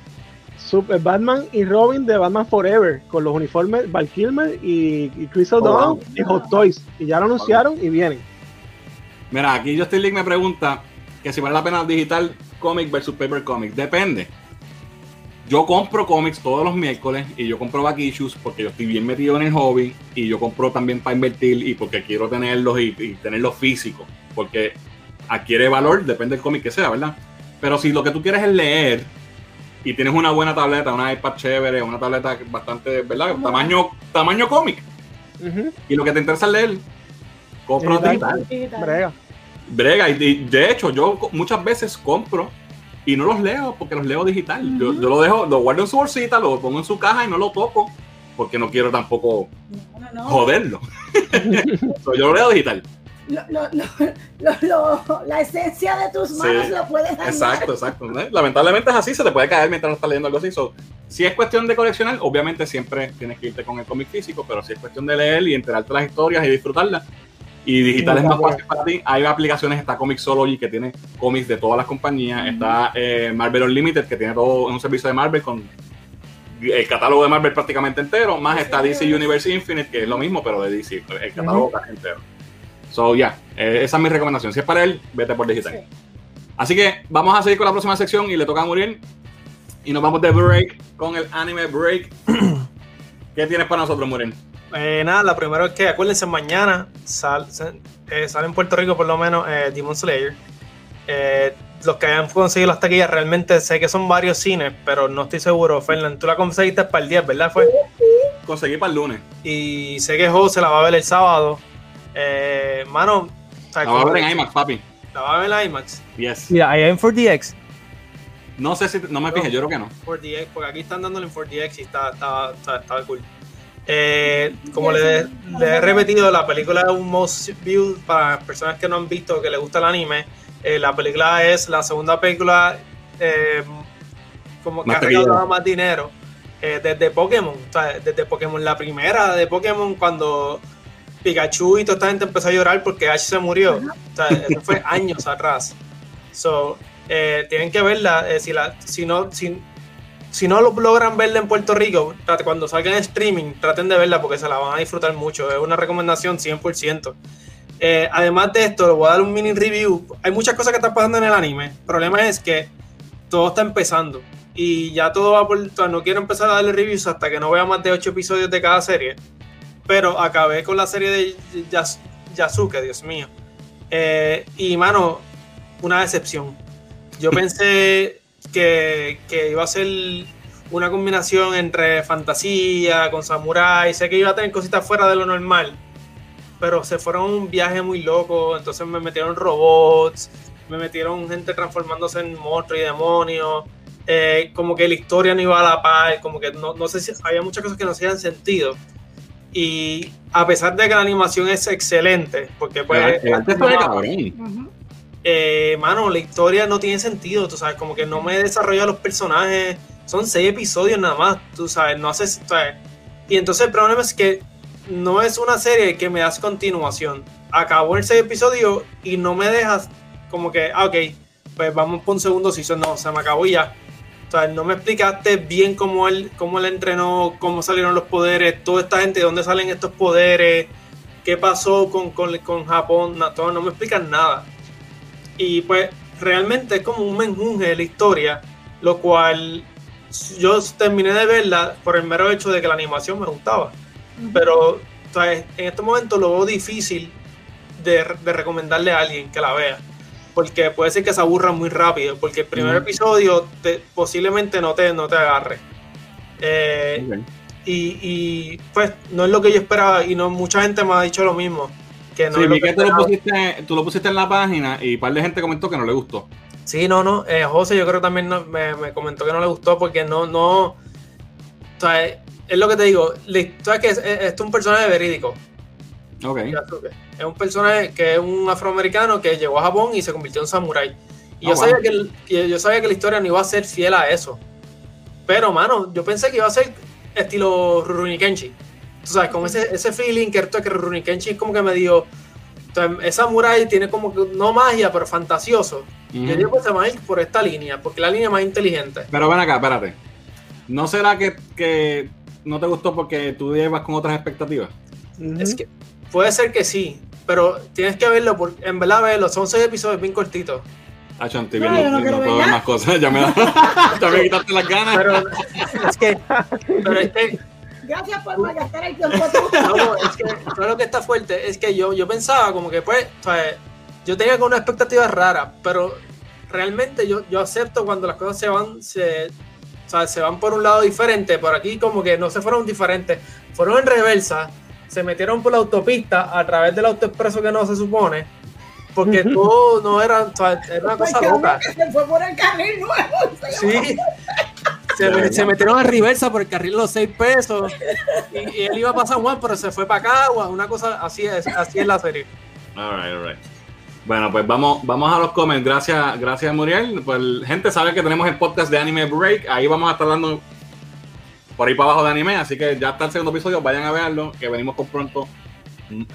Super Batman y Robin de Batman Forever, con los uniformes Val Kilmer y, y Chris O'Donnell wow. y Hot Toys. Y ya lo anunciaron y vienen. Mira, aquí Justin League me pregunta que si vale la pena digital comic versus paper comic. Depende. Yo compro cómics todos los miércoles y yo compro back issues porque yo estoy bien metido en el hobby y yo compro también para invertir y porque quiero tenerlos y, y tenerlos físicos. Porque adquiere valor, depende del cómic que sea, ¿verdad? Pero si lo que tú quieres es leer y tienes una buena tableta, una iPad chévere, una tableta bastante, ¿verdad? Tamaño, tamaño cómic. Y lo que te interesa es leer, compra Digital. digital. Brega. Brega, y de, hecho, yo muchas veces compro y no los leo porque los leo digital. yo, yo lo dejo, lo guardo en su bolsita, lo pongo en su caja y no lo toco porque no quiero tampoco No, no, no. joderlo. (laughs) So, yo lo leo digital. Lo- lo- lo- lo- lo- la esencia de tus manos Sí. lo puedes dañar. Exacto, exacto. ¿no? Lamentablemente es así, se te puede caer mientras estás leyendo algo así. So, si es cuestión de coleccionar, obviamente siempre tienes que irte con el cómic físico, pero si es cuestión de leer y enterarte las historias y disfrutarlas. Y digital es más fácil para ti. Hay aplicaciones, está Comixology que tiene cómics de todas las compañías. Está eh, Marvel Unlimited que tiene todo un servicio de Marvel con el catálogo de Marvel prácticamente entero. Más Sí, está sí, DC sí. Universe Infinite que es lo mismo, pero de DC. El catálogo casi entero. So, ya, eh, esa es mi recomendación. Si es para él, vete por digital. Sí. Así que vamos a seguir con la próxima sección y le toca a Muriel. Y nos vamos de break con el anime break. (clears throat) ¿Qué tienes para nosotros, Muriel? Eh, nada, la primera es que acuérdense, mañana sal- eh, sale en Puerto Rico por lo menos eh, Demon Slayer. Eh, los que hayan conseguido las taquillas, realmente sé que son varios cines, pero no estoy seguro. Fernand, tú la conseguiste para el 10, ¿verdad? Fue. Conseguí para el lunes. Y sé que José la va a ver el sábado. Eh, mano, La voy a ver en IMAX, papi. La va a ver en IMAX. Yes. Mira, I am for DX. No sé si, no me fijé, yo creo que no. 4DX, porque aquí están dándole en 4DX y está, está, está, está cool. Eh, como le, le he repetido, la película es un most viewed para personas que no han visto, que les gusta el anime. Eh, la película es la segunda película eh, como que Más ha recaudado más dinero eh, desde Pokémon. O sea, desde Pokémon, la primera de Pokémon, cuando Pikachu y toda esta gente empezó a llorar porque Ash se murió. O sea, eso fue (laughs) años atrás. So, eh, tienen que verla. eh, si, la, si, no, si, si no lo logran verla en Puerto Rico, trate- cuando salga en streaming, traten de verla porque se la van a disfrutar mucho. Es una recomendación 100%. Eh, además de esto, le voy a dar un mini review. Hay muchas cosas que están pasando en el anime. El problema es que todo está empezando. Y ya todo va por. no quiero empezar a darle reviews hasta que no vea más de 8 episodios de cada serie. Pero acabé con la serie de Yas- Yasuke, Dios mío. Eh, y mano, una decepción. Yo (laughs) pensé que, que iba a ser una combinación entre fantasía con samurai. Sé que iba a tener cositas fuera de lo normal. Pero se fueron un viaje muy loco. Entonces me metieron robots. Me metieron gente transformándose en monstruos y demonios. Eh, como que la historia no iba a la par. Como que no, no sé si había muchas cosas que no hacían sentido. Y a pesar de que la animación es excelente, porque pues, de cabrón. Eh, mano, la historia no tiene sentido, tú sabes, como que no me desarrolla los personajes, son seis episodios nada más, tú sabes, no haces, sabes. Y entonces el problema es que no es una serie que me das continuación. Acabó el seis episodio y no me dejas como que, ah, ok, pues vamos por un segundo season, no, se me acabó y ya. O sea, no me explicaste bien cómo él, cómo él entrenó, cómo salieron los poderes, toda esta gente, de dónde salen estos poderes, qué pasó con, con, con Japón, no, todo, no me explican nada. Y pues realmente es como un menjunje de la historia, lo cual yo terminé de verla por el mero hecho de que la animación me gustaba. Pero o sea, en este momento lo veo difícil de, de recomendarle a alguien que la vea. Porque puede ser que se aburra muy rápido. Porque el primer episodio te- posiblemente no te, no te agarre. Eh, y, y, pues no es lo que yo esperaba. Y no mucha gente me ha dicho lo mismo. Que no Sí, es lo que tú lo, pusiste, tú lo pusiste en la página y un par de gente comentó que no le gustó. Sí, no, no. Eh, José, yo creo que también no- me, me comentó que no le gustó porque no, no. O sea, es, es lo que te digo. le- ¿Sabes que es, es- es un personaje verídico? Ok. Yasuke. Es un personaje que es un afroamericano que llegó a Japón y se convirtió en samurái. Y Oh, yo, sabía wow. que, el- que yo sabía que la historia no iba a ser fiel a eso. Pero, mano, yo pensé que iba a ser estilo Rurouni Kenshi. Tú sabes, con ese, ese feeling que, que Rurouni Kenshi es como que me dio. Entonces, es samurai tiene como que no magia, pero fantasioso. Ujú. Yo digo que se va a ir por esta línea, porque la línea es más inteligente. Pero ven acá, espérate. ¿No será que, que no te gustó porque tú llevas con otras expectativas? Ujú. Es que puede ser que sí, pero tienes que verlo, porque en verdad verlo, son seis episodios bien cortitos. Ah, Chanti, No, bien, yo no no quiero puedo ver más cosas. Ya me, da- (laughs) ya me quitaste las ganas. Pero es que, pero es que, Gracias por malgastar el tiempo (laughs) no, es que ¿sabes lo que está fuerte? Es que yo, yo pensaba como que pues, o sea, yo tenía como una expectativa rara, pero realmente yo, yo acepto cuando las cosas se van, se, o sea, se van por un lado diferente, por aquí como que no se fueron diferentes, fueron en reversa, se metieron por la autopista a través del autoexpreso que no se supone, porque todo no era, o sea, era una cosa loca. se fue por el carril nuevo. Sí. Se, me- se metieron a reversa por el carril de los seis pesos. Y, y él iba a pasar Juan, pero se fue para Cagua. Una cosa así es, así es la serie. Alright, alright. Bueno, pues vamos, vamos a los comments. Gracias, gracias Muriel. Pues gente sabe que tenemos el podcast de Anime Break. Ahí vamos a estar dando por ahí para abajo de anime. Así que ya está el segundo episodio. Vayan a verlo. Que venimos con pronto.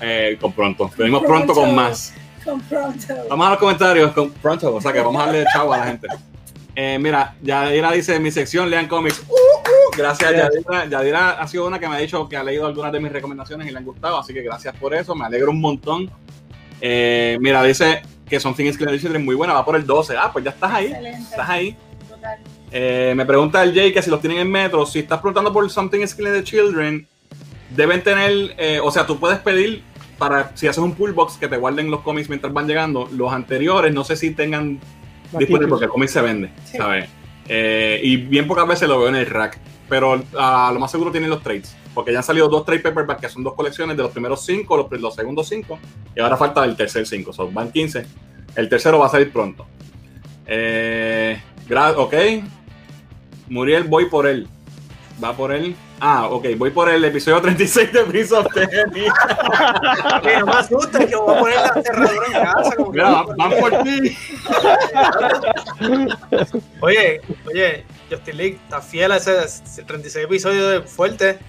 eh, con pronto. Venimos pronto con más. Con pronto. Vamos a los comentarios con pronto. O sea que vamos a darle chavo a la gente. Eh, mira, Yadira dice: Mi sección, lean cómics. Uh, uh, gracias, Yadira. Yadira ha sido una que me ha dicho que ha leído algunas de mis recomendaciones y le han gustado. Así que gracias por eso. Me alegro un montón. Eh, mira, dice que Killing the Children muy buena. Va por el 12. Ah, pues ya estás ahí. Excelente. Estás ahí. Eh, me pregunta el Jay que si los tienen en metro, si estás preguntando por Something is Killing the Children, deben tener, eh, o sea, tú puedes pedir para, si haces un pull box, que te guarden los cómics mientras van llegando. Los anteriores, no sé si tengan disponible porque el cómic se vende, Sí. ¿sabes? Eh, y bien pocas veces lo veo en el rack, pero a lo más seguro tienen los trades, porque ya han salido dos trade paperbacks que son dos colecciones de los primeros cinco, los, los segundos cinco, y ahora falta el tercer cinco, son van 15. El tercero va a salir pronto. Eh, ok. Muriel, voy por él. Va por él. Ah, ok, voy por el episodio 36 de Prince of Tennis. No me asustes que voy a poner la cerradura en casa. Como que- Mira, van por ti. Oye, oye, Justin League está fiel a ese 36 episodio de fuerte.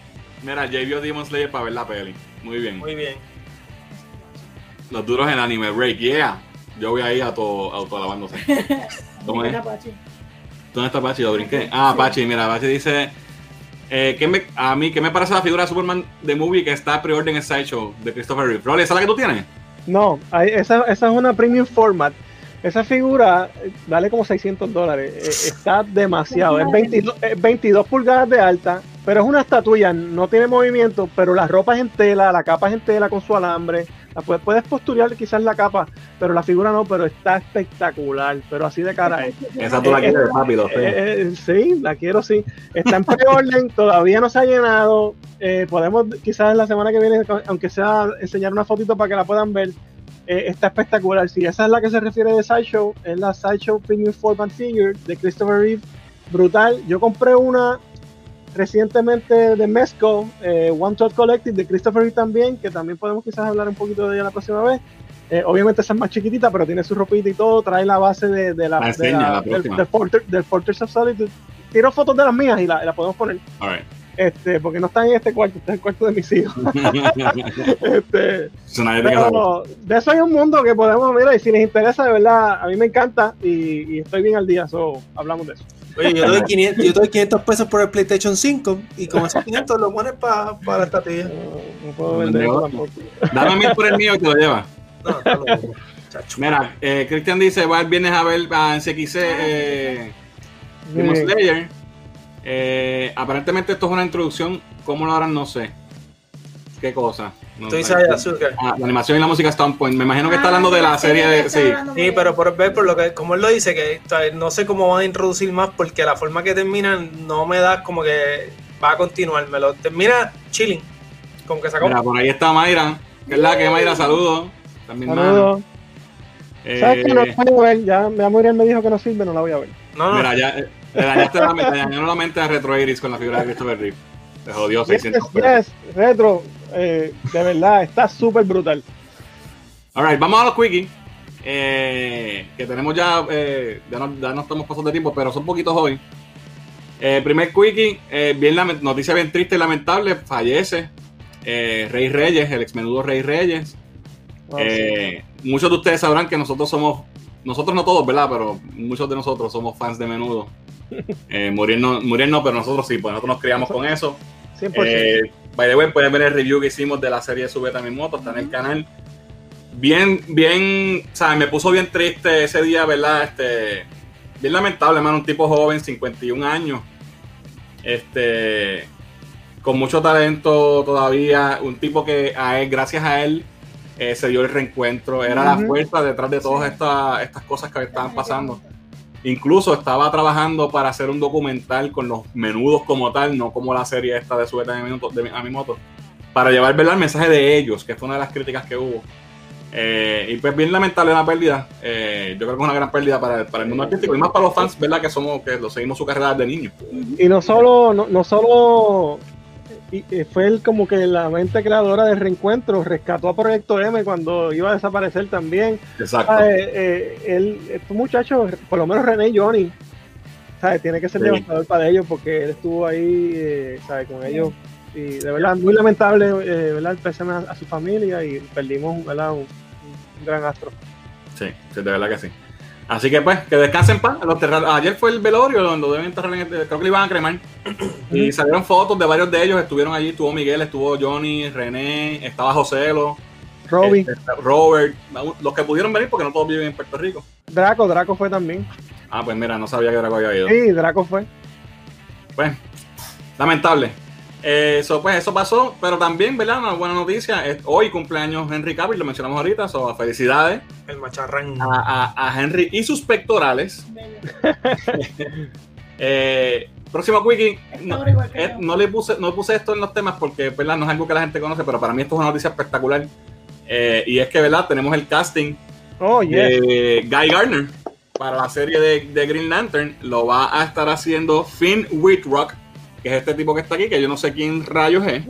Mira, Jay vio Demon Slayer para ver la peli. Muy bien. Muy bien. Los duros en anime break, yeah. Yo voy ahí auto, autoalabándose. (laughs) ¿Cómo es? Mira, Pachi. ¿Dónde está Pachi? Lo brinqué. Ah, Pachi, mira, Pachi dice. Eh, ¿qué me, a mí, ¿qué me parece la figura de Superman de movie que está pre-order en Sideshow de Christopher Reeve? ¿esa es la que tú tienes? No, esa, esa es una premium format. Esa figura eh, vale como 600 dólares. Eh, está demasiado. Es 22, es 22 pulgadas de alta, pero es una estatuilla. No tiene movimiento, pero la ropa es en tela, la capa es en tela con su alambre. La puedes, puedes posturear quizás la capa, pero la figura no, pero está espectacular. Pero así de cara es. (laughs) Esa tú la Eh, quieres rápido. Eh, eh, sí, la quiero, sí. Está en preorden, (laughs) todavía no se ha llenado. Eh, podemos quizás la semana que viene, aunque sea enseñar una fotito para que la puedan ver. Eh, está espectacular. Si esa es la que se refiere de Sideshow, es la Sideshow Premium Format Figure de Christopher Reeve. Brutal. Yo compré una recientemente de Mezco, eh, One Shot Collective de Christopher Reeve también, que también podemos quizás hablar un poquito de ella la próxima vez. Eh, obviamente esa es más chiquitita, pero tiene su ropita y todo. Trae la base de, de la, La de la- la del, del Fortress, del Fortress of Solitude. Tiro fotos de las mías y la, podemos poner. Alright. Este, porque no están en este cuarto, está en el cuarto de mis hijos. (laughs) este, que pero de eso hay un mundo que podemos, mira, y si les interesa, de verdad, a mí me encanta y, y estoy bien al día, so, hablamos de eso. Oye, yo doy, (laughs) 500, yo doy 500 pesos por el PlayStation 5 y con esos 500 lo pones pa- para la estatuilla. No, no puedo vender tampoco. Dame mil por el mío te lo llevas. No, está loco. Chacho. Mira, eh, Cristian dice, va el viernes a ver a NCXC eh, Demon. Slayer. Eh, aparentemente esto es una introducción. ¿Cómo lo harán? No sé. ¿Qué cosa? No Tú dices Azúcar. Ah, la animación y la música está on point. Me imagino que está hablando de la serie de... Sí. Sí, pero por ver por lo que, como él lo dice, que o sea, no sé cómo van a introducir más porque la forma que terminan no me da como que va a continuar. Me lo termina chilling. Como que sacó. Mira, por ahí está Mayra. Que es la que Mayra, saludos. También Saludos. Eh, ¿Sabes que no la voy a ver? Ya, ya Muriel me dijo que no sirve, no la voy a ver. No, no. Mira, ya eh, le dañaste la, dañaron la mente a Retro Iris con la figura de Christopher Reeve. Te jodió Yes, 600 pesos. yes, retro, eh, de verdad, está súper brutal. Alright, vamos a los quickies. Eh, que tenemos ya, eh, ya, no, ya no estamos pasando de tiempo, pero son poquitos hoy. Eh, primer quickie, eh, bien noticia bien triste y lamentable, fallece eh, Rey Reyes, el ex menudo Rey Reyes. Eh, Muchos de ustedes sabrán que nosotros somos, nosotros no todos, ¿verdad? Pero muchos de nosotros somos fans de menudo. (laughs) Eh, no, pero nosotros sí, pues nosotros nos criamos con eso. sí, 100%. Eh, by the way, pueden ver el review que hicimos de la serie Subeta Mi Moto, está en el canal. Bien, bien, ¿sabes? Me puso bien triste ese día, ¿verdad? Este, bien lamentable, hermano, un tipo joven, 51 años, este, con mucho talento todavía, un tipo que a él, gracias a él, eh, se dio el reencuentro, era la Ujú. fuerza detrás de todas estas, estas cosas que estaban pasando. Incluso estaba trabajando para hacer un documental con los menudos como tal, no como la serie esta de Subeta de mi moto, de mi- a mi moto, para llevar ¿verdad? el mensaje de ellos, que fue una de las críticas que hubo. Eh, y pues bien lamentable la pérdida. Eh, yo creo que es una gran pérdida para, el- para el mundo artístico y más para los fans, ¿verdad? Que somos, que lo seguimos su carrera desde niños. Y no solo, no, no solo y- y fue él como que la mente creadora del reencuentro, rescató a Proyecto M cuando iba a desaparecer también. Exacto. Ah, eh, eh, él, estos muchachos, por lo menos René y Johnny, ¿sabes? tiene que ser Sí. devastador para ellos porque él estuvo ahí, eh, ¿sabes? Con ellos. Y de verdad, muy lamentable, eh, ¿verdad? El pésame a, a su familia y perdimos, ¿verdad? Un, un gran astro. Sí, sí, de verdad que sí. Así que pues, que descansen en paz. Los Ayer fue el velorio donde deben enterrar en el- creo que le iban a cremar. Y salieron fotos de varios de ellos, estuvieron allí, estuvo Miguel, estuvo Johnny, René, estaba Joselo, Robbie, este, Robert, los que pudieron venir porque no todos viven en Puerto Rico. Draco, Draco fue también. Ah, pues mira, no sabía que Draco había ido. Sí, Draco fue. Pues, lamentable. Eh, so, pues eso pasó, pero también, ¿verdad? Una buena noticia. es- hoy cumpleaños Henry Cavill, lo mencionamos ahorita, so, felicidades El macharrán. a, a- a Henry y sus pectorales. (laughs) Eh, próximo wiki. No, eh, no le puse, no puse esto en los temas porque ¿verdad? no es algo que la gente conoce, pero para mí esto es una noticia espectacular. Eh, y es que, ¿verdad? Tenemos el casting Oh, yes. de Guy Gardner para la serie de, de Green Lantern. Lo va a estar haciendo Finn Whitrock, que es este tipo que está aquí, que yo no sé quién rayos es.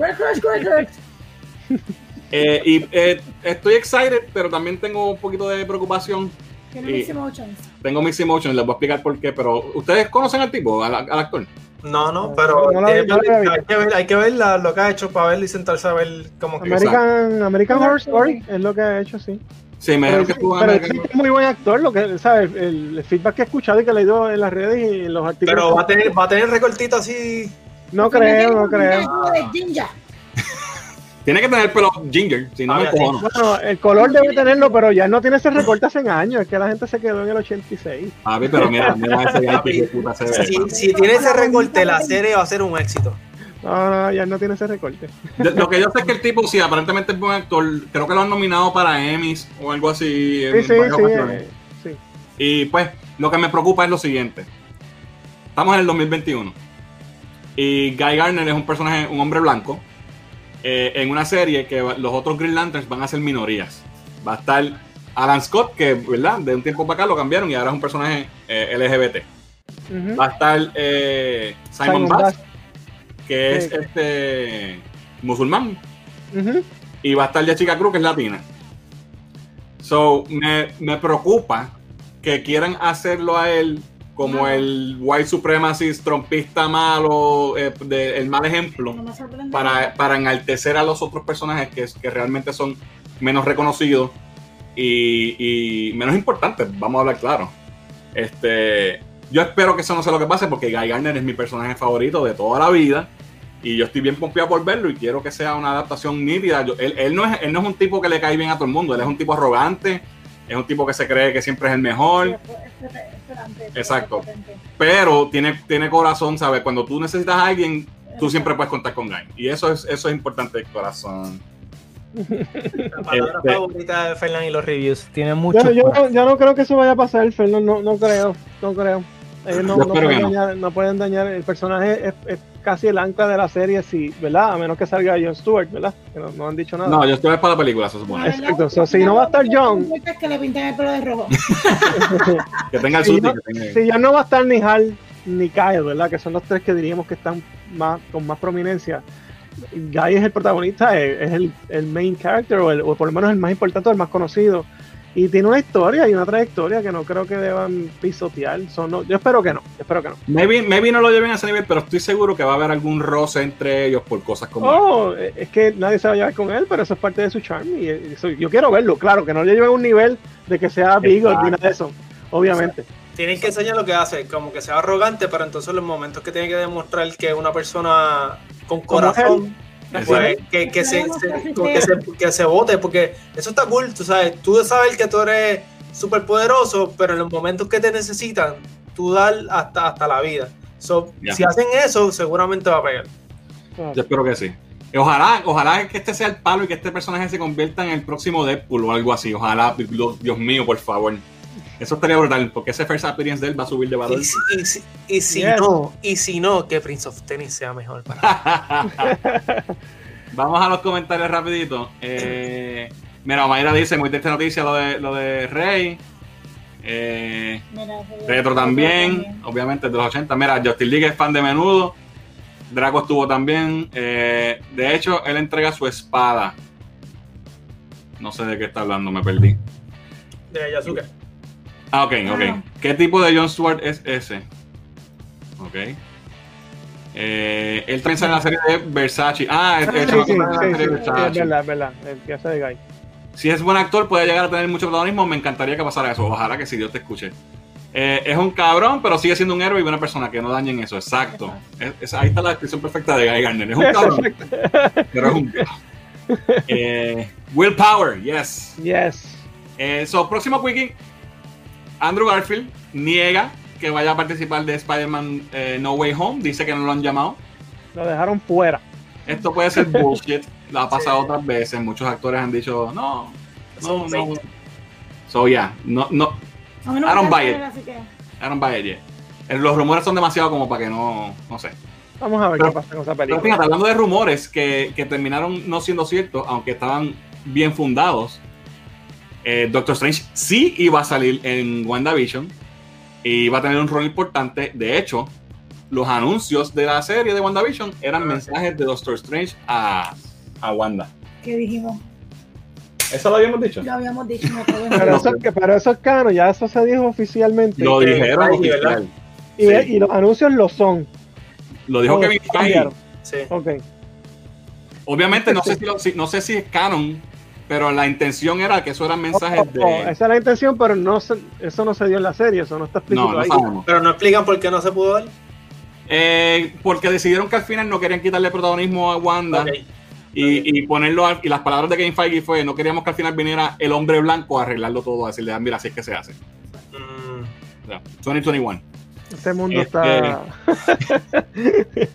Eh, y eh, estoy excited, pero también tengo un poquito de preocupación. Tiene mixed emotions. Tengo mis emotions, les voy a explicar por qué, pero ¿ustedes conocen al tipo, al, al actor? No, no, pero No, no vi, no hay, que ver, hay que ver la- lo que ha hecho para verlo y sentarse a ver cómo que. American, American Horror Story es lo que ha hecho, sí. Sí, me Pero, dijeron que estuvo en pero American es muy buen actor, lo que, ¿sabes? El, el feedback que he escuchado y que he leído en las redes y en los artículos. Pero va a tener, va a tener recortito así. No creo, no creo. (laughs) Tiene que tener pelo ginger, si no Ah, me cojono. Bueno, el color debe tenerlo, pero ya no tiene ese recorte hace años. Es que la gente se quedó en el 86. Papi, pero mira, mira ese (laughs) que puta se ve. Si, si tiene ese recorte, la serie va a ser un éxito. No, no, ya no tiene ese recorte. Lo que yo sé es que el (laughs) tipo, sí, aparentemente es buen actor. Creo que lo han nominado para Emmys o algo así. en Sí, sí, sí. eh, sí. Y pues, lo que me preocupa es lo siguiente. Estamos en el 2021. Y Guy Garner es un personaje, un hombre blanco, eh, en una serie que los otros Green Lanterns van a ser minorías. Va a estar Alan Scott, que, ¿verdad? De un tiempo para acá lo cambiaron y ahora es un personaje eh, LGBT. Va a estar eh, Simon, Simon Bass, Bass. que es este musulmán. Y va a estar Jessica Cruz, que es latina. So, me, me preocupa que quieran hacerlo a él como el white supremacist, trompista malo, eh, de- el mal ejemplo, No para, para enaltecer a los otros personajes que, que realmente son menos reconocidos y, y menos importantes, vamos a hablar claro. Este, yo espero que eso no sea lo que pase porque Guy Garner es mi personaje favorito de toda la vida y yo estoy bien pompeado por verlo y quiero que sea una adaptación nítida. Yo- él, él no es, él no es un tipo que le cae bien a todo el mundo, él es un tipo arrogante, es un tipo que se cree que siempre es el mejor, Exacto. pero tiene, tiene corazón, ¿sabes? Cuando tú necesitas a alguien, tú siempre puedes contar con Guy. Y eso es, eso es importante, el corazón. La (laughs) palabra Este- favorita de Fernan y los reviews. Tiene mucho. Yo, yo, no- yo no creo que eso vaya a pasar, Fernando. No, no creo, no creo. Ellos no, no pueden no. dañar, no pueden dañar. El personaje es, es casi el ancla de la serie, sí, ¿verdad? A menos que salga Jon Stewart, ¿verdad? Que no, no han dicho nada. No, yo estoy para la película, se supone. Exacto, so, si no va a estar John- Es que le pintan el pelo de rojo. (laughs) Que tenga el que tenga- Si ya no va a estar ni Hal ni Kyle, ¿verdad? Que son los tres que diríamos que están más con más prominencia. Guy es el protagonista, es, es el, el main character, o, el- o por lo menos el más importante, o el más conocido. Y tiene una historia y una trayectoria que no creo que deban pisotear. So, no, yo espero que no, yo espero que no. Maybe, maybe no lo lleven a ese nivel, pero estoy seguro que va a haber algún roce entre ellos por cosas como. Oh, es que nadie se va a llevar con él, pero eso es parte de su charm. Y eso- yo quiero verlo, claro, que no le lleven a un nivel de que sea bigot ni nada de eso, obviamente. Tienen que enseñar lo que hace, como que sea arrogante, pero entonces los momentos que tiene que demostrar que es una persona con corazón. Pues, que, que se, que se, que se vote, porque eso está cool, tú sabes, tú sabes que tú eres súper poderoso, pero en los momentos que te necesitan, tú dar hasta, hasta la vida. So. Si hacen eso, seguramente va a pegar. Yo espero que sí. Ojalá, ojalá que este sea el palo y que este personaje se convierta en el próximo Deadpool o algo así. Ojalá, Dios Dios mío, por favor. Eso estaría brutal, porque ese first appearance de él va a subir de valor. Y, si- y si, y si Yes. no, y si no, que Prince of Tennis sea mejor para (laughs) Vamos a los comentarios rapidito. Eh, mira, Mayra dice, muy triste noticia lo de, lo de Rey. Eh, Mira, Retro también, obviamente de los 80. Mira, Justin League es fan de menudo. Draco estuvo también. Eh, de hecho, él entrega su espada. No sé de qué está hablando, me perdí. de Yasuke. Ah, ok, ok. Ah. ¿Qué tipo de John Stewart es ese? Ok. Eh, él también sale en la serie de Versace. Ah, es, es- Sí, sí, en la sí, serie sí, de es Versace. verdad, es verdad, el que hace de Guy. Si es buen actor, puede llegar a tener mucho protagonismo. Me encantaría que pasara eso. Ojalá que si Dios te escuche. Eh, es un cabrón, pero sigue siendo un héroe y buena persona. Que no dañen eso. Exacto. Es- es- ahí está la descripción perfecta de Guy Garner. Es un cabrón, (laughs) pero es un. Eh, willpower, yes. Yes. Eh, so, próximo quickie. Andrew Garfield niega que vaya a participar de Spider-Man eh, No Way Home. Dice que no lo han llamado. Lo dejaron fuera. Esto puede ser (laughs) bullshit. Lo ha pasado Sí. otras veces. Muchos actores han dicho, no, no, no. So, yeah, no, no, mí no I don't buy it. así que- I don't buy it yet. Eh, Los rumores son demasiado como para que no, no sé. Vamos a ver Pero- qué pasa con esa Pero película. fíjate, hablando de rumores que, que terminaron no siendo ciertos, aunque estaban bien fundados, eh, Doctor Strange sí iba a salir en WandaVision y iba a tener un rol importante. De hecho, los anuncios de la serie de WandaVision eran Ah. mensajes de Doctor Strange a, a Wanda. ¿Qué dijimos? ¿Eso lo habíamos dicho? Lo habíamos dicho. No podemos Pero eso, pero- que, pero eso es canon, ya eso se dijo oficialmente. Lo dijeron oficial. y, sí. y los anuncios lo son. Lo dijo Kevin Feige. cambiaron. Sí. Ok. Obviamente no sé, si lo- si- no sé si es canon, pero la intención era que eso eran mensajes Oh, oh, de... esa es la intención, pero no se- eso no se dio en la serie, eso no está explícito No, no ahí. sabemos. Pero no explican por qué no se pudo dar. Eh, porque decidieron que al final no querían quitarle protagonismo a Wanda y, y ponerlo a- y las palabras de Kevin Feige fue no queríamos que al final viniera el hombre blanco a arreglarlo todo, a decirle, "Ah, mira, así es que se hace. Mm, O sea, 2021. Este mundo Este- está. (laughs)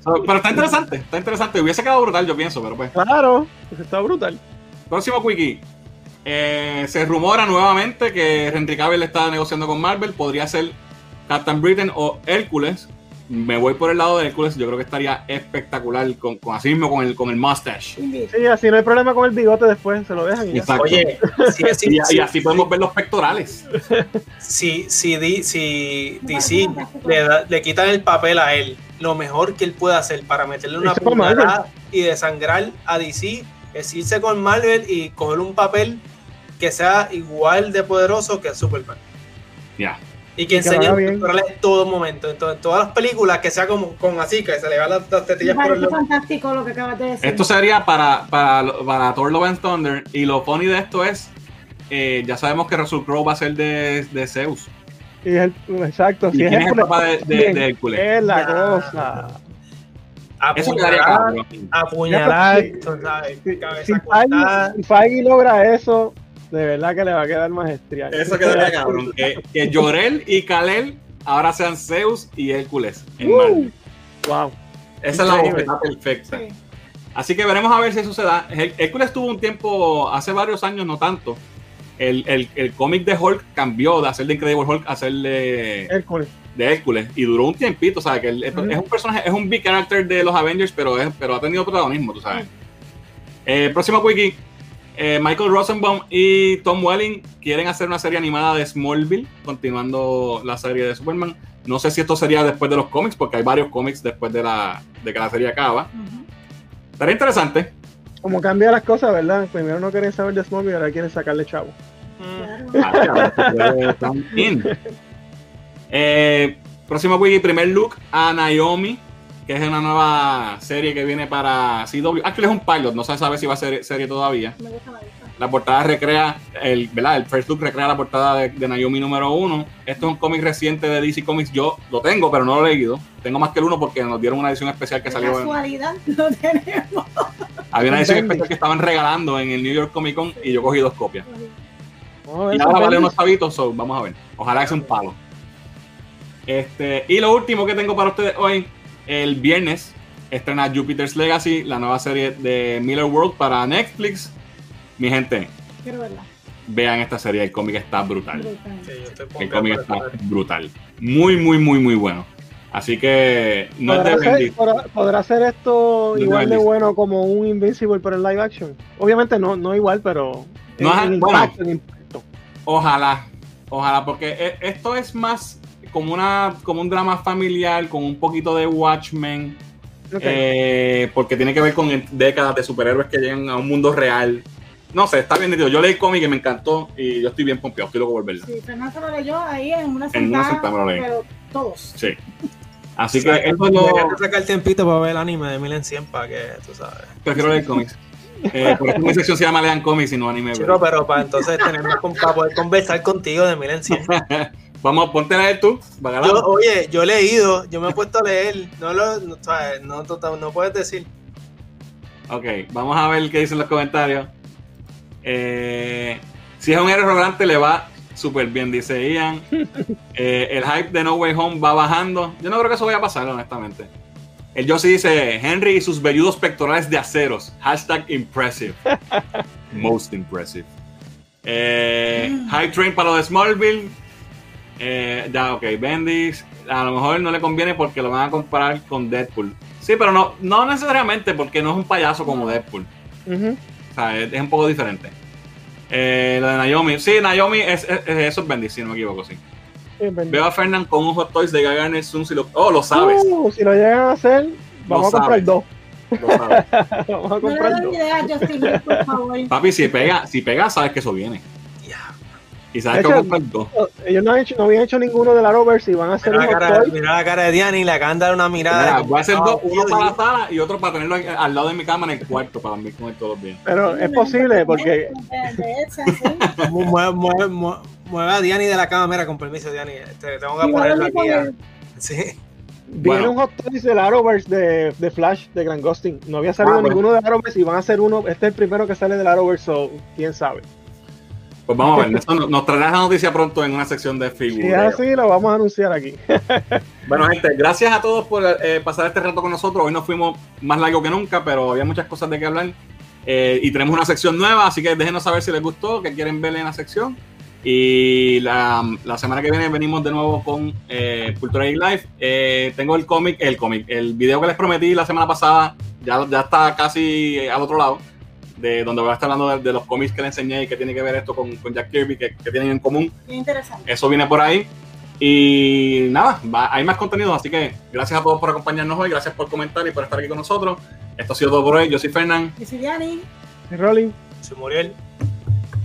So, pero está interesante, está interesante. Hubiese quedado brutal, yo pienso, pero pues. Claro, está brutal. Próximo quickie. Eh, se rumora nuevamente que Henry Cavill está negociando con Marvel. Podría ser Captain Britain o Hércules. Me voy por el lado de Hércules. Yo creo que estaría espectacular con, con así mismo con el, con el mustache. Sí, así no hay problema con el bigote después, se lo dejan y ya. Exacto. Oye, si, si, y, y si- así podemos ver los pectorales. si, si, si DC le, da- le quitan el papel a él, lo mejor que él puede hacer para meterle una puñalada y desangrar a DC es irse con Marvel y coger un papel que sea igual de poderoso que Superman. Ya. Y que Y que enseñe en todo momento. En, to- en todas las películas que sea como con así, que se le van las, las tetillas por el fantástico lo que acabas de decir. Esto sería para, para, para Thor Love and Thunder. Y lo funny de esto es. eh, ya sabemos que Russell Crowe va a ser de, de Zeus. Y es el- exacto, ¿Y si es quién es el papá de, de, Hércules? es la Ya. cosa. Apuñalar, cabrón. apuñalar, tú sabes, Si, cabeza si cortada. Si Feige logra eso, de verdad que le va a quedar maestría. Eso quedaría (laughs) cabrón. Que, que Llorel y Kalel ahora sean Zeus y Hércules en Uh, wow. Esa es la bofetada perfecta. Sí. Así que veremos a ver si eso se da. Her- Hércules tuvo un tiempo, hace varios años, no tanto. El, el, el cómic de Hulk cambió de hacer de Incredible Hulk a hacer de, Hércules. De Hércules y duró un tiempito, o sea, que él- Ujú. es un personaje, es un big character de los Avengers, pero, es, pero ha tenido protagonismo, tú sabes. Eh, próximo wiki. Eh, Michael Rosenbaum y Tom Welling quieren hacer una serie animada de Smallville, continuando la serie de Superman. No sé si esto sería después de los cómics, porque hay varios cómics después de, la, de que la serie acaba. Estaría interesante. Como cambia las cosas, ¿verdad? Primero no quieren saber de Smallville, ahora quieren sacarle chavo. Mm. Claro. Ah, claro, están in. Eh, próximo wiki, primer look a Naomi, que es una nueva serie que viene para CW. Actually es un pilot, no se sabe si va a ser serie todavía. Me gusta, me gusta. La portada recrea, el, ¿verdad? El first look recrea la portada de, de Naomi número uno. Esto es un cómic reciente de DC Comics. Yo lo tengo, pero no lo he leído. Tengo más que el uno porque nos dieron una edición especial que De salió. en- casualidad (laughs) lo tenemos. había una edición especial que estaban regalando en el New York Comic Con y yo cogí dos copias. Vamos a ver Y ahora vale unos chavitos, so, vamos a ver. Ojalá que sea un palo. Este, y lo último que tengo para ustedes hoy, el viernes estrena Jupiter's Legacy, la nueva serie de Miller World para Netflix. Mi gente, Quiero verla. vean esta serie, el cómic está brutal. Brutal. Sí, yo estoy El cómic está brutal. Muy, muy, muy, muy bueno. Así que no es ¿Podrá, de ser, Bendy. podrá- podrá ser esto No es igual de bueno como un Invincible pero en live action? Obviamente no, no igual, pero No en- es- en bueno. impacto, en impacto. Ojalá, ojalá, porque e- esto es más como una como un drama familiar con un poquito de Watchmen. Ok. Eh, porque tiene que ver con el- décadas de superhéroes que llegan a un mundo real. No sé, está bien nítido. Yo leí el cómic y me encantó y yo estoy bien pompeado, estoy loco por verla. Sí, Fernando se lo leyó ahí en una En una sentada, sentada me lo leí. pero todos. Sí. Así Sí, que eso es lo... Deberías de sacar tiempito para ver el anime de Mil en 100 para que tú sabes. Prefiero leer cómics. Eh, por eso mi sección se llama Lean Cómics y no anime. Chico, pero para entonces tener más para poder conversar contigo de Mil en 100. Vamos, ponte a leer tú. Yo, oye, yo he leído, yo me he puesto a leer, no lo, no, no, no puedes decir. Ok, vamos a ver qué dicen los comentarios. Eh, si es un héroe arrogante, le va súper bien, dice Ian. (laughs) Eh, el hype de No Way Home va bajando. Yo no creo que eso vaya a pasar, honestamente. El Josie dice: Henry y sus velludos pectorales de aceros. Hashtag impressive. (laughs) Most impressive. Eh, hype train para lo de Smallville. Eh, ya, ok. Bendis. A lo mejor no le conviene porque lo van a comparar con Deadpool. Sí, pero no, no necesariamente porque no es un payaso como Deadpool. O sea, es, es un poco diferente. Eh, lo de Naomi. Sí, Naomi, es, es- es- eso es Bendis, si no me equivoco, sí. Sí, veo a Fernán con un hot toys de Gaga Zoom si lo, oh, lo sabes, Uh, si lo llegan a hacer, vamos Lo a comprar sabes. dos. lo sabes. (laughs) Vamos a No comprar dos. idea, Justin, por favor. Papi, si pega, si pega, sabes que eso viene. Que hecho, comprar dos. Ellos no, han hecho, no habían hecho ninguno de la Rovers y van a hacer Mira un la, cara, toy. mira la cara de Diana y le acaban de dar una mirada. Mira, voy a hacer Ah, dos, uno para la sala y otro para tenerlo al lado de mi cama en el cuarto para dormir con él todos los días. Pero es posible porque. Mueve, mueve, mueve, mueve a Diani de la cama, mira, con permiso, Diani. Te, tengo que ponerlo aquí. a- Sí. viene Bueno. un hot toys de la Arrowverse de, de Flash de Grand Ghosting. No había salido Ah, bueno. ninguno de la Arrowverse y van a hacer uno. Este es el primero que sale de la Arrowverse, so quién sabe. Pues vamos a ver, eso nos, nos traerá la noticia pronto en una sección de figuras. así, lo vamos a anunciar aquí. (laughs) Bueno, gente, gracias a todos por eh, pasar este rato con nosotros. Hoy nos fuimos más largo que nunca, pero había muchas cosas de qué hablar. Eh, y tenemos una sección nueva, así que déjenos saber si les gustó, que quieren ver en la sección. Y la, la semana que viene venimos de nuevo con eh, Cultura Geek Live. Eh, tengo el cómic, el cómic, el video que les prometí la semana pasada, ya, ya está casi al otro lado, de donde voy a estar hablando de, de los cómics que les enseñé y que tiene que ver esto con, con Jack Kirby, que, que tienen en común. Bien interesante. Eso viene por ahí. Y nada, va- hay más contenido, así que gracias a todos por acompañarnos hoy, gracias por comentar y por estar aquí con nosotros. Esto ha sido todo por hoy. Yo soy Fernán Y si Diani, Y Rolling. Se murió él.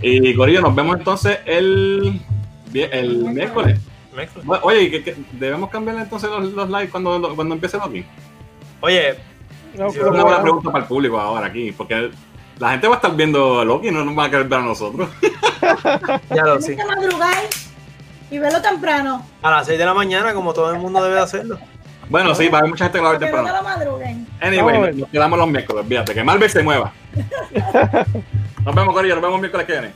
y Corillo, nos vemos entonces el, el miércoles. Bueno, Oye, ¿y qué- qué- debemos cambiar entonces los, los lives cuando, cuando empiece aquí. Oye, No, Sí, pero Una buena pregunta para el público ahora aquí, porque la gente va a estar viendo a Loki y no nos va a querer ver a nosotros. (laughs) ya lo sí. que madrugar y verlo temprano. A las 6 de la mañana, como todo el mundo debe de hacerlo. Bueno, sí, va a haber mucha gente que lo va a ver Que no temprano. lo madruguen. Anyway, nos quedamos los miércoles, fíjate, que Marvel se mueva. (laughs) Nos vemos, Corillo, nos vemos el miércoles que viene.